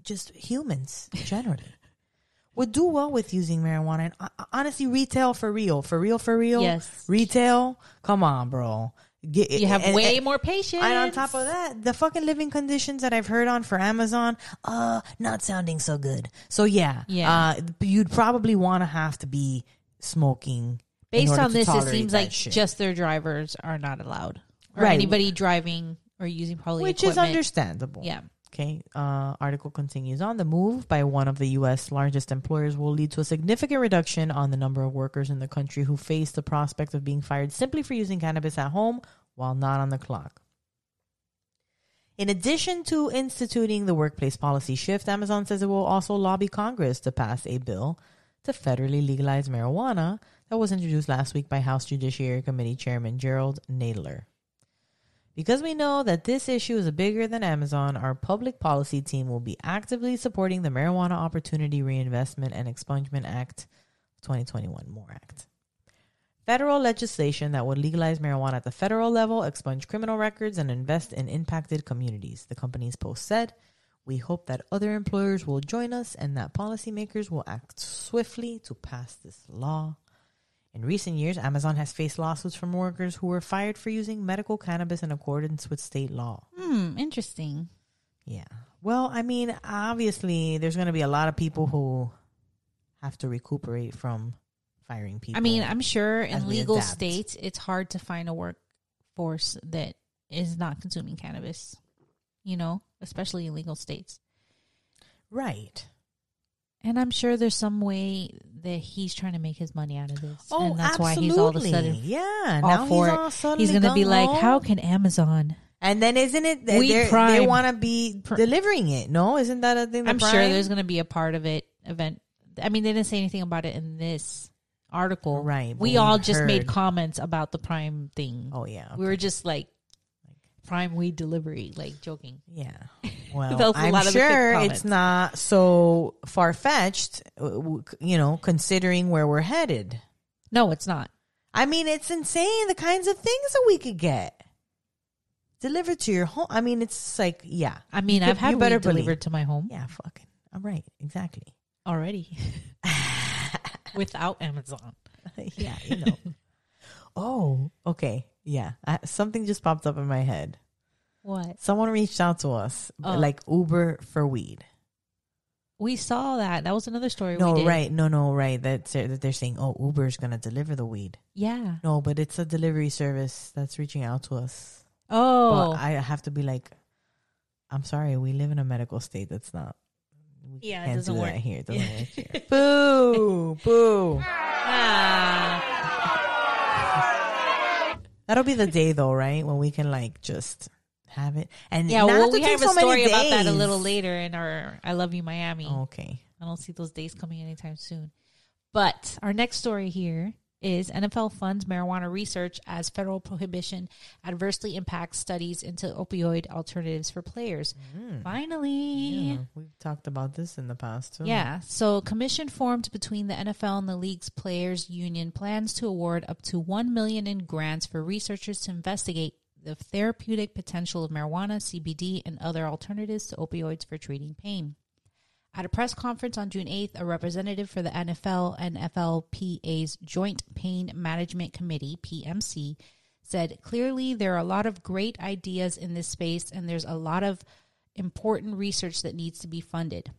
just humans generally. [laughs] Would do well with using marijuana. And uh, honestly, retail for real, for real, for real. Yes. retail. Come on, bro. Get, You have and- way and- more patience. and on top of that, the fucking living conditions that I've heard on for Amazon, uh, not sounding so good. So yeah, Yeah. uh, you'd probably want to have to be smoking. Based on to this, it seems like shit. just their drivers are not allowed, or Right. anybody driving or using probably which is understandable. Yeah. Okay. Uh, article continues on. The move by one of the U.S. largest employers will lead to a significant reduction on the number of workers in the country who face the prospect of being fired simply for using cannabis at home while not on the clock. In addition to instituting the workplace policy shift, Amazon says it will also lobby Congress to pass a bill to federally legalize marijuana that was introduced last week by House Judiciary Committee Chairman Jerrold Nadler. Because we know that this issue is bigger than Amazon, our public policy team will be actively supporting the Marijuana Opportunity Reinvestment and Expungement Act 2021 MORE Act. Federal legislation that would legalize marijuana at the federal level, expunge criminal records, and invest in impacted communities, the company's post said. We hope that other employers will join us and that policymakers will act swiftly to pass this law. In recent years, Amazon has faced lawsuits from workers who were fired for using medical cannabis in accordance with state law. Hmm. Interesting. Yeah. Well, I mean, obviously, there's going to be a lot of people who have to recuperate from firing people. I mean, I'm sure in legal adapt. states, it's hard to find a workforce that is not consuming cannabis. You know, especially in legal states. right. And I'm sure there's some way that he's trying to make his money out of this. Oh, and that's absolutely. why he's all of a sudden yeah. now for he's it. all suddenly he's going to be like, how can Amazon? And then isn't it they We they're- they Prime- want to be Pr- delivering it? No, isn't that a thing? I'm sure there's going to be a part of it event. I mean, they didn't say anything about it in this article. Right, We we all just made comments about the Prime thing. Oh yeah. We were just like, Prime weed delivery, like joking. Yeah. [laughs] Well, I'm lot of the good sure it's not so far fetched, uh, you know, considering where we're headed. No, it's not. I mean, it's insane the kinds of things that we could get delivered to your home. I mean, it's like, yeah. I mean, I've had you better delivered believe. to my home. Yeah, fucking. I'm right. Exactly. already [laughs] without Amazon. [laughs] yeah, you know. oh, okay. Yeah. I, something just popped up in my head. What? Someone reached out to us, Oh. like Uber for weed. We saw that. That was another story. No, we did. right. No, no, right. That's, that they're saying, oh, Uber's going to deliver the weed. Yeah. No, but it's a delivery service that's reaching out to us. Oh. But I have to be like, I'm sorry, we live in a medical state that's not. We Yeah, it doesn't do work. that here. It doesn't work here. [laughs] boo, boo. ah. That'll be the day though, right? When we can like just have it. And Yeah, well, to we have a so story about that a little later in our I Love You Miami. Okay. I don't see those days coming anytime soon. But our next story here is NFL funds marijuana research as federal prohibition adversely impacts studies into opioid alternatives for players. Mm. Finally. Yeah, we've talked about this in the past too. Yeah. So, commission formed between the NFL and the league's players union plans to award up to 1 million in grants for researchers to investigate the therapeutic potential of marijuana, CBD, and other alternatives to opioids for treating pain. At a press conference on June 8th, a representative for the NFL and NFLPA's Joint Pain Management Committee, PMC, said clearly there are a lot of great ideas in this space and there's a lot of important research that needs to be funded.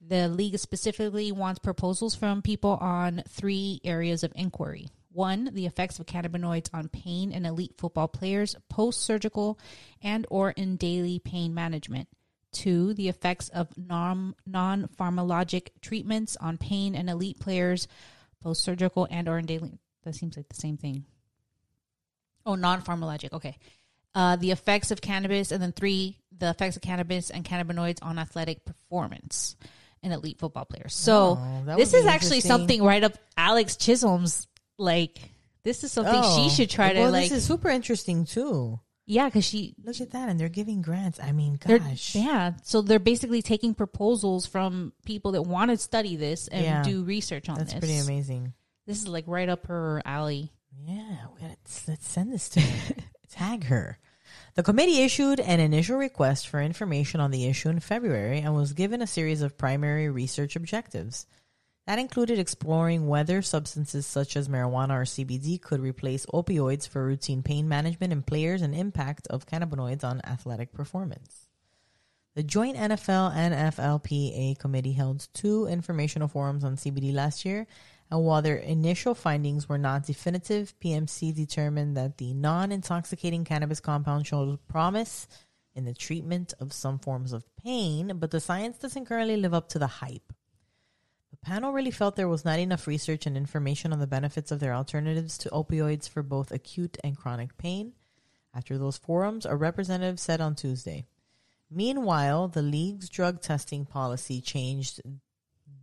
The league specifically wants proposals from people on three areas of inquiry. One, the effects of cannabinoids on pain in elite football players post-surgical and or in daily pain management. Two, the effects of non non-pharmacologic treatments on pain and elite players post-surgical and or in daily that seems like the same thing. Oh, non-pharmacologic. Okay. Uh, the effects of cannabis, and then three, the effects of cannabis and cannabinoids on athletic performance in elite football players. So Oh, this is actually something right up Alex Chisholm's. Like this is something Oh. she should try to well, like. This is super interesting too. Yeah, because she Look at that, and they're giving grants. I mean, gosh. yeah. So they're basically taking proposals from people that want to study this and Yeah. do research on this. That's this. pretty amazing. This is like right up her alley. Yeah, we gotta, let's send this to her. [laughs] Tag her. The committee issued an initial request for information on the issue in February and was given a series of primary research objectives. That included exploring whether substances such as marijuana or CBD could replace opioids for routine pain management in players and impact of cannabinoids on athletic performance. The joint NFL and committee held two informational forums on CBD last year, and while their initial findings were not definitive, PMC determined that the non intoxicating cannabis compound showed promise in the treatment of some forms of pain, but the science doesn't currently live up to the hype. The panel really felt there was not enough research and information on the benefits of their alternatives to opioids for both acute and chronic pain. After those forums, a representative said on Tuesday. Meanwhile, the league's drug testing policy changed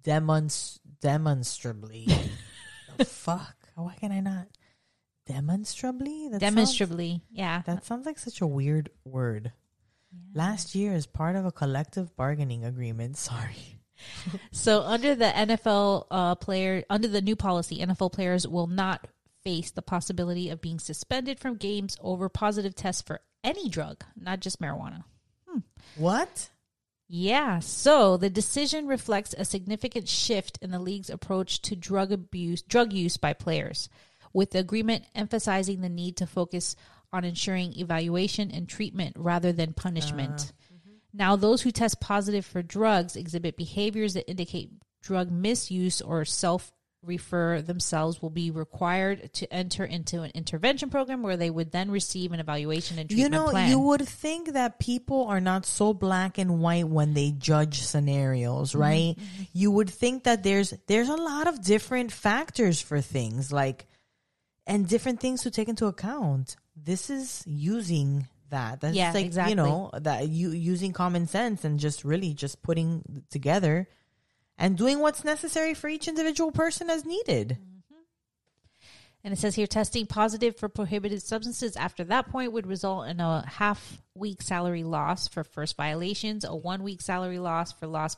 demons- demonstrably. [laughs] the fuck? Why can I not? Demonstrably? That sounds- Demonstrably, yeah. that sounds like such a weird word. Last year, as part of a collective bargaining agreement, [laughs] sorry. So under the NFL uh, player, under the new policy, NFL players will not face the possibility of being suspended from games over positive tests for any drug, not just marijuana. What? Yeah, so the decision reflects a significant shift in the league's approach to drug abuse, drug use by players, with the agreement emphasizing the need to focus on ensuring evaluation and treatment rather than punishment. Now, those who test positive for drugs exhibit behaviors that indicate drug misuse or self refer themselves will be required to enter into an intervention program where they would then receive an evaluation and treatment You know, plan. you would think that people are not so black and white when they judge scenarios, mm-hmm. right? Mm-hmm. You would think that there's there's a lot of different factors for things like and different things to take into account. This is using that. That's Yeah, like exactly. you know that you using common sense and just really just putting together and doing what's necessary for each individual person as needed. Mm-hmm. And it says here testing positive for prohibited substances after that point would result in a half week salary loss for first violations, a one week salary loss for loss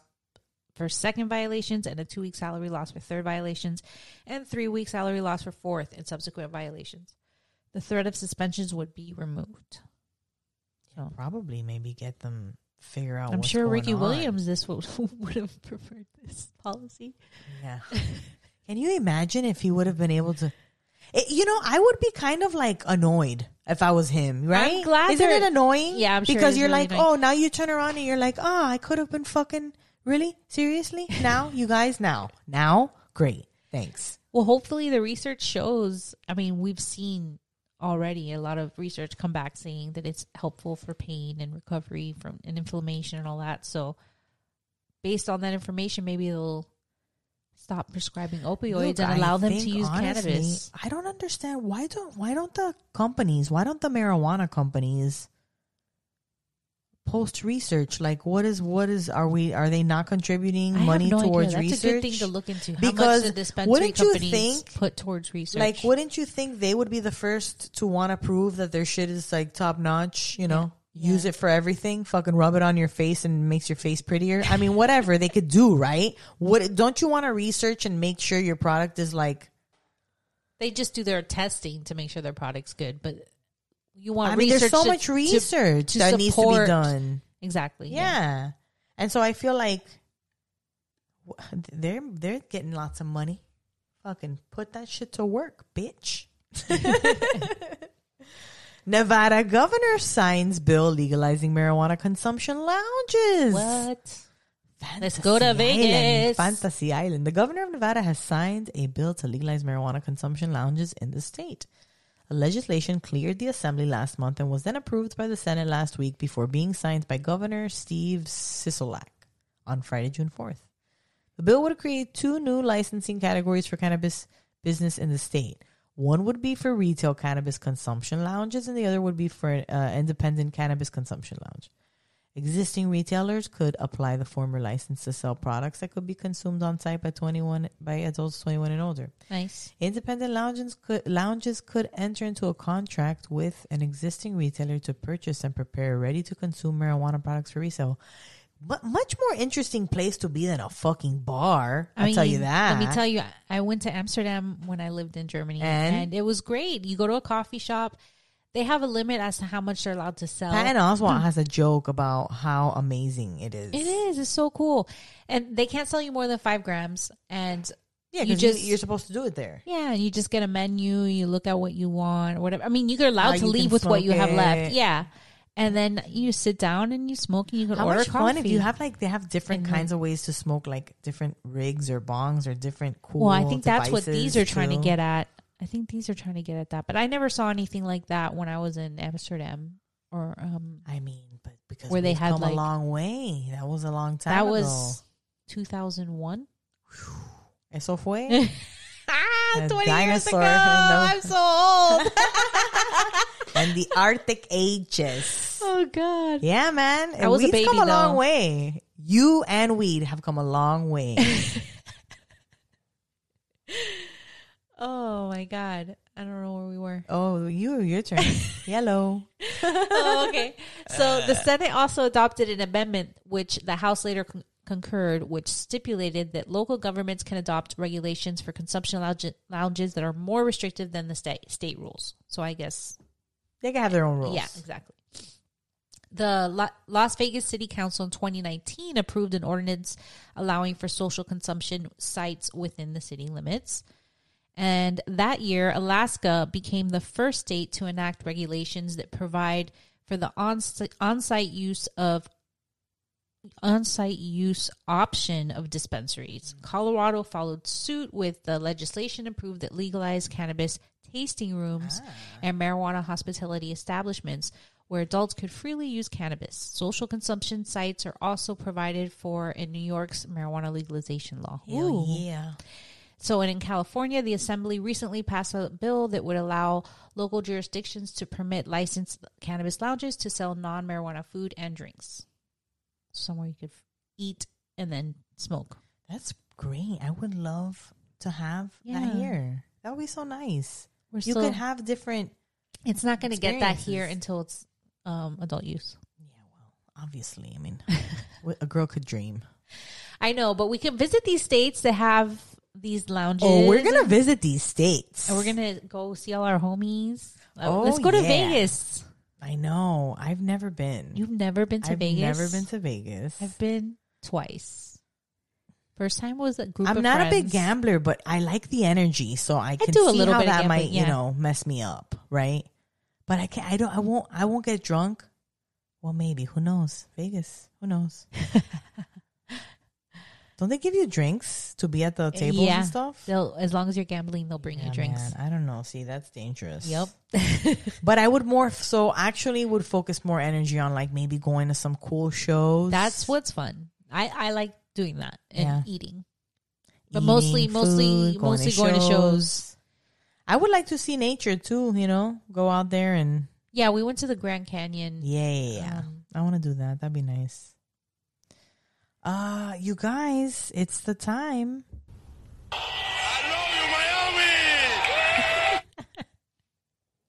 for second violations, and a two week salary loss for third violations, and three week salary loss for fourth and subsequent violations. The threat of suspensions would be removed. So Probably maybe get them figure out. I'm sure Ricky on. Williams this would, [laughs] would have preferred this policy. Yeah. [laughs] Can you imagine if he would have been able to? It- you know, I would be kind of like annoyed if I was him, right? glad Isn't it annoying? Yeah, I'm sure because you're really like, annoying. oh, now you turn around and you're like, oh, I could have been fucking really seriously. Now, [laughs] you guys, now, now, great, thanks. Well, hopefully the research shows. I mean, we've seen already a lot of research come back saying that it's helpful for pain and recovery from and inflammation and all that. So, based on that information, maybe they'll stop prescribing opioids Look, and I allow them to use honestly, cannabis. I don't understand why don't why don't the companies why don't the marijuana companies post research like what is what is are we are they not contributing I have money no idea. towards That's research? a good thing to look into. How Because much the dispensary wouldn't you companies think, put towards research? Like, wouldn't you think they would be the first to want to prove that their shit is like top notch? You know, Yeah. use it for everything. Fucking rub it on your face and makes your face prettier. I mean, whatever they could do, right? What don't you want to research and make sure your product is like? they just do their testing to make sure their product's good, but you want I mean, there's so to- much research to that needs to be done. Exactly. Yeah. and so I feel like they're they're getting lots of money. Fucking put that shit to work, bitch. [laughs] Nevada governor signs bill legalizing marijuana consumption lounges. What? Fantasy Let's go to Island. Vegas. Fantasy Island. The governor of Nevada has signed a bill to legalize marijuana consumption lounges in the state. Legislation cleared the assembly last month and was then approved by the Senate last week before being signed by Governor Steve Sisolak on Friday, June 4th. The bill would create two new licensing categories for cannabis business in the state. One would be for retail cannabis consumption lounges, and the other would be for uh, independent cannabis consumption lounge. Existing retailers could apply the former license to sell products that could be consumed on site by 21 by adults 21 and older. Nice. Independent lounges could, lounges could enter into a contract with an existing retailer to purchase and prepare ready to consume marijuana products for resale. But much more interesting place to be than a fucking bar. I'll tell you that. Let me tell you, I went to Amsterdam when I lived in Germany, And? and, it was great. You go to a coffee shop, they have a limit as to how much they're allowed to sell. Patton Oswalt [clears throat] has a joke about how amazing it is. It is. It's so cool, and they can't sell you more than five grams. And Yeah, You just- you're supposed to do it there. yeah, you just get a menu. You look at what you want or whatever. I mean, you're allowed to you leave with what you smoke have left. Yeah, and then you sit down and you smoke, and you can How order much coffee. fun if you have like they have different And kinds of ways to smoke, like different rigs or bongs or different cool. Well, I think that's what these are trying to get at. I think these are trying to get at that. But I never saw anything like that when I was in Amsterdam or um I mean, but because Where they had, come like- a long way. That was a long time. that ago. was 2001. Eso fue. [laughs] ah, A 20 years ago. [laughs] the- I'm so old. [laughs] and the Arctic ages. oh god. Yeah, man. I was a Weed's baby, come a long way. You and weed have come a long way. Oh my god. I don't know where we were. [laughs] oh, you, your turn. [laughs] Yellow. oh, okay. So the uh. Senate also adopted an amendment, which the House later con- concurred, which stipulated that local governments can adopt regulations for consumption lounge- lounges that are more restrictive than the state state rules. So I guess, They can have their own rules. yeah, exactly. The La- Las Vegas City Council in 2019 approved an ordinance allowing for social consumption sites within the city limits. And that year, Alaska became the first state to enact regulations that provide for the on-site, on-site use of on-site use option of dispensaries. Mm-hmm. Colorado followed suit with the legislation approved that legalized cannabis tasting rooms ah. and marijuana hospitality establishments where adults could freely use cannabis. Social consumption sites are also provided for in New York's marijuana legalization law. Hell Ooh. yeah. So, and in California, the assembly recently passed a bill that would allow local jurisdictions to permit licensed cannabis lounges to sell non marijuana food and drinks. Somewhere you could f- eat and then smoke. That's great. I would love to have Yeah. that here. That would be so nice. We're You still, could have different. it's not going to get that here until it's um, adult use. Yeah, well, obviously. I mean, [laughs] a girl could dream. I know, but we can visit these states that have these lounges. Oh, we're gonna visit these states. And we're gonna go see all our homies. Uh, Oh, let's go to yeah. Vegas. I know. I've never been. You've never been to Vegas. I've Vegas? never been to Vegas. I've been twice. First time was a group. I'm not a big gambler, but I like the energy, so I can do a little how bit of that gambling, might, you know, mess me up, right? But I can't. I don't. I won't. I won't get drunk. Well, maybe. Who knows? Vegas. Who knows? [laughs] don't they give you drinks to be at the tables Yeah. and stuff? They'll as long as you're gambling, they'll bring Yeah, you drinks. man, I don't know. See, that's dangerous. Yep. [laughs] But I would more so actually would focus more energy on like maybe going to some cool shows. That's what's fun. I I like doing that and Yeah. eating. But Eating mostly, mostly, food, mostly going to shows. I would like to see nature too. You know, go out there and Yeah, we went to the Grand Canyon. yeah, yeah, yeah. Um, I want to do that. That'd be nice. Uh, you guys, it's the time. [laughs]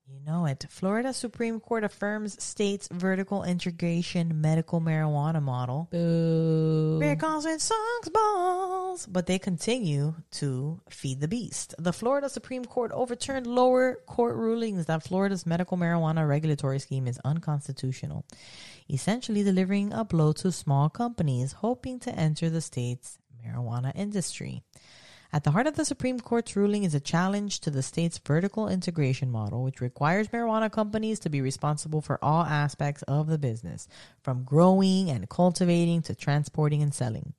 You know it. Florida Supreme Court affirms state's vertical integration medical marijuana model. Boo. Because it sucks balls. But they continue to feed the beast. The Florida Supreme Court overturned lower court rulings that Florida's medical marijuana regulatory scheme is unconstitutional, essentially delivering a blow to small companies hoping to enter the state's marijuana industry. At the heart of the Supreme Court's ruling is a challenge to the state's vertical integration model, which requires marijuana companies to be responsible for all aspects of the business, from growing and cultivating to transporting and selling.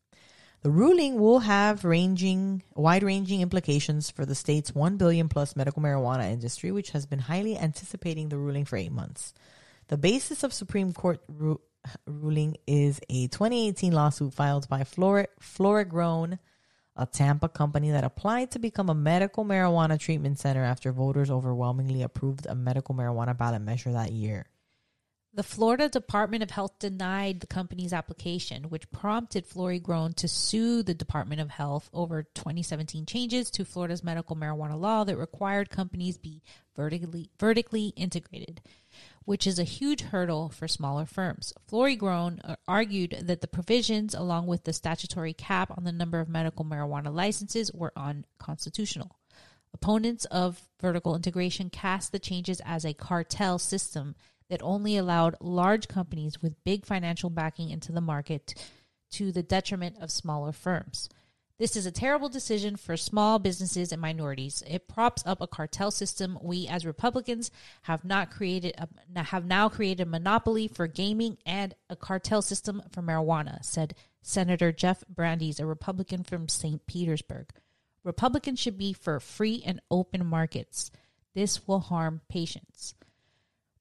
The ruling will have ranging, wide-ranging implications for the state's 1 billion plus medical marijuana industry, which has been highly anticipating the ruling for 8 months. The basis of Supreme Court ru- ruling is a 2018 lawsuit filed by Flora, Florigrown, a Tampa company that applied to become a medical marijuana treatment center after voters overwhelmingly approved a medical marijuana ballot measure that year. The Florida Department of Health denied the company's application, which prompted Florigrown to sue the Department of Health over 2017 changes to Florida's medical marijuana law that required companies be vertically vertically integrated, which is a huge hurdle for smaller firms. Florigrown uh, argued that the provisions, along with the statutory cap on the number of medical marijuana licenses, were unconstitutional. Opponents of vertical integration cast the changes as a cartel system that only allowed large companies with big financial backing into the market to the detriment of smaller firms. This is a terrible decision for small businesses and minorities. It props up a cartel system we as Republicans have not created a, have now created a monopoly for gaming and a cartel system for marijuana, said Senator Jeff Brandes, a Republican from St. Petersburg. Republicans should be for free and open markets. This will harm patients.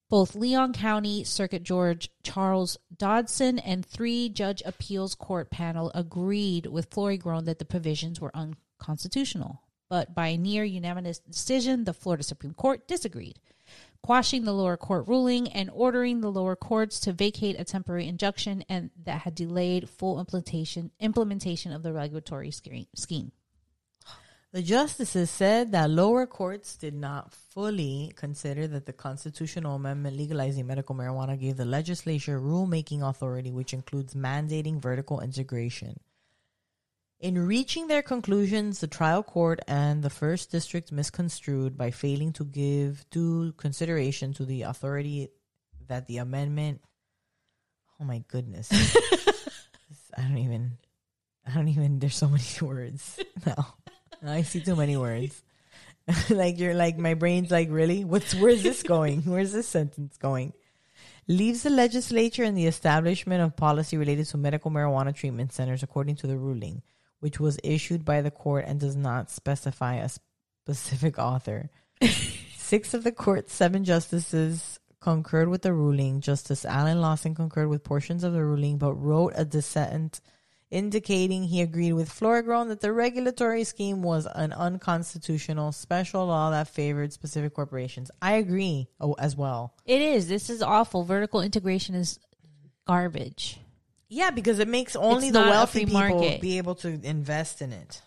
Both Leon County Circuit Judge Charles Dodson and three judge appeals court panel agreed with Florigrown that the provisions were unconstitutional. But by a near unanimous decision, the Florida Supreme Court disagreed, quashing the lower court ruling and ordering the lower courts to vacate a temporary injunction and that had delayed full implementation implementation of the regulatory scheme. The justices said that lower courts did not fully consider that the constitutional amendment legalizing medical marijuana gave the legislature rulemaking authority, which includes mandating vertical integration. In reaching their conclusions, the trial court and the first district misconstrued by failing to give due consideration to the authority that the amendment. Oh my goodness. [laughs] I don't even. I don't even. There's so many [laughs] words now. [laughs] I see too many words. [laughs] like you're like my brain's like really. What's where's this going? Where's this sentence going? Leaves the legislature and the establishment of policy related to medical marijuana treatment centers, according to the ruling, which was issued by the court and does not specify a specific author. [laughs] Six of the court's seven justices concurred with the ruling. Justice Alan Lawson concurred with portions of the ruling, but wrote a dissent indicating he agreed with Florigrown that the regulatory scheme was an unconstitutional special law that favored specific corporations. I agree oh, as well. It is. This is awful. Vertical integration is garbage. Yeah, because it makes only It's the not a wealthy free people market. be able to invest in it.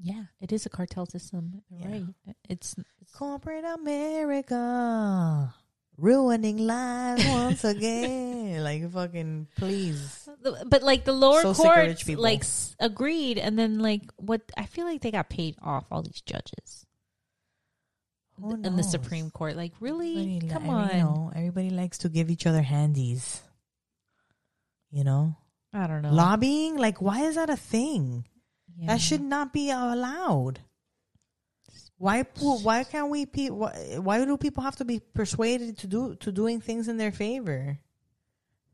Yeah, it is a cartel system. You're Yeah. Right. It's Corporate America ruining lives once again. [laughs] like fucking please. but like the lower So courts like agreed and then like what I feel like they got paid off all these judges. In the? Supreme Court. Like, really? Everybody Come every- on. You know, everybody likes to give each other handies. You know, I don't know. lobbying. Like, why is that a thing? Yeah. That should not be allowed. Why? Why can't we? Pe- why, why do people have to be persuaded to do to doing things in their favor?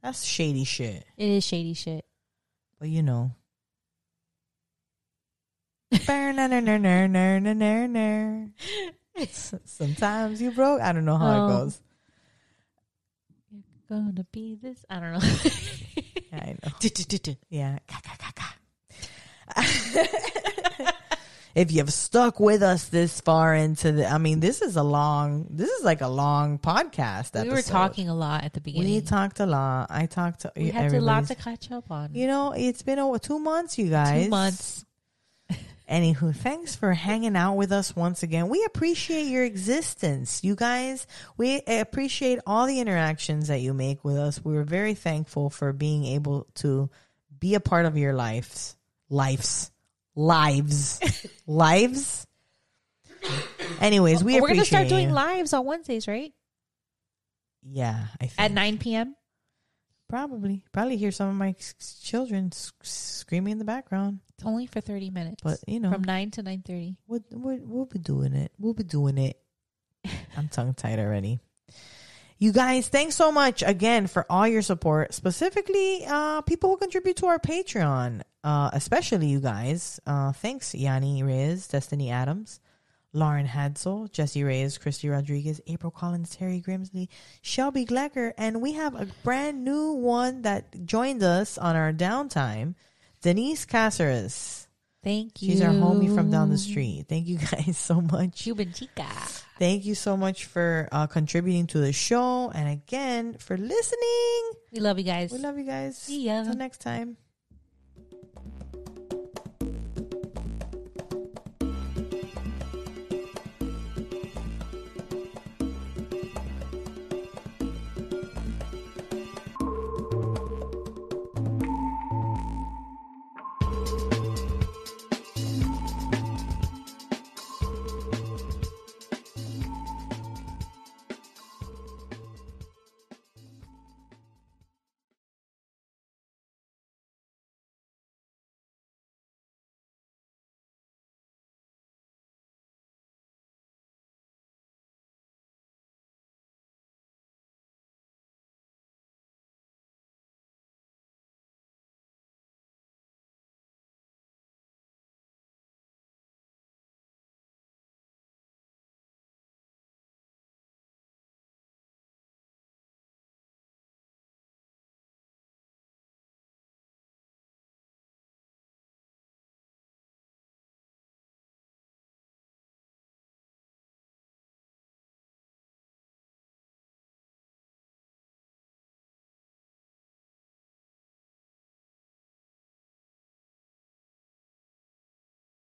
That's shady shit. It is shady shit. But you know. Sometimes you broke. I don't know how Oh. it goes. You're gonna be this. I don't know. [laughs] Yeah, I know. Yeah. If you've stuck with us this far into the, I mean, this is a long, this is like a long podcast. we were talking a lot at the beginning. We talked a lot. I talked to We had a lot to catch up on. You know, it's been over two months, you guys. Two months. Anywho, thanks for hanging out with us once again. We appreciate your existence, you guys. We appreciate all the interactions that you make with us. We're very thankful for being able to be a part of your lives, lives, lives, lives. Anyways, we We're gonna start doing you. lives on Wednesdays, right? Yeah, I think At 9 p.m. probably probably hear some of my children screaming in the background, It's only for 30 minutes. but you know, from 9 to 9.30. We'll, we'll, we'll be doing it. We'll be doing it. [laughs] I'm tongue tied already. You guys, thanks so much again for all your support, specifically uh, people who contribute to our Patreon, uh, especially you guys. Uh, thanks, Yanni Reyes, Destiny Adams, Lauren Hadsel, Jesse Reyes, Christy Rodriguez, April Collins, Terry Grimsley, Shelby Glecker, and we have a brand new one that joined us on our downtime, Denise Caceres. Thank you. She's our homie from down the street. Thank you [laughs] guys so much. Cuban chica. Thank you so much for uh, contributing to the show and again for listening. We love you guys. We love you guys. See ya. Until next time.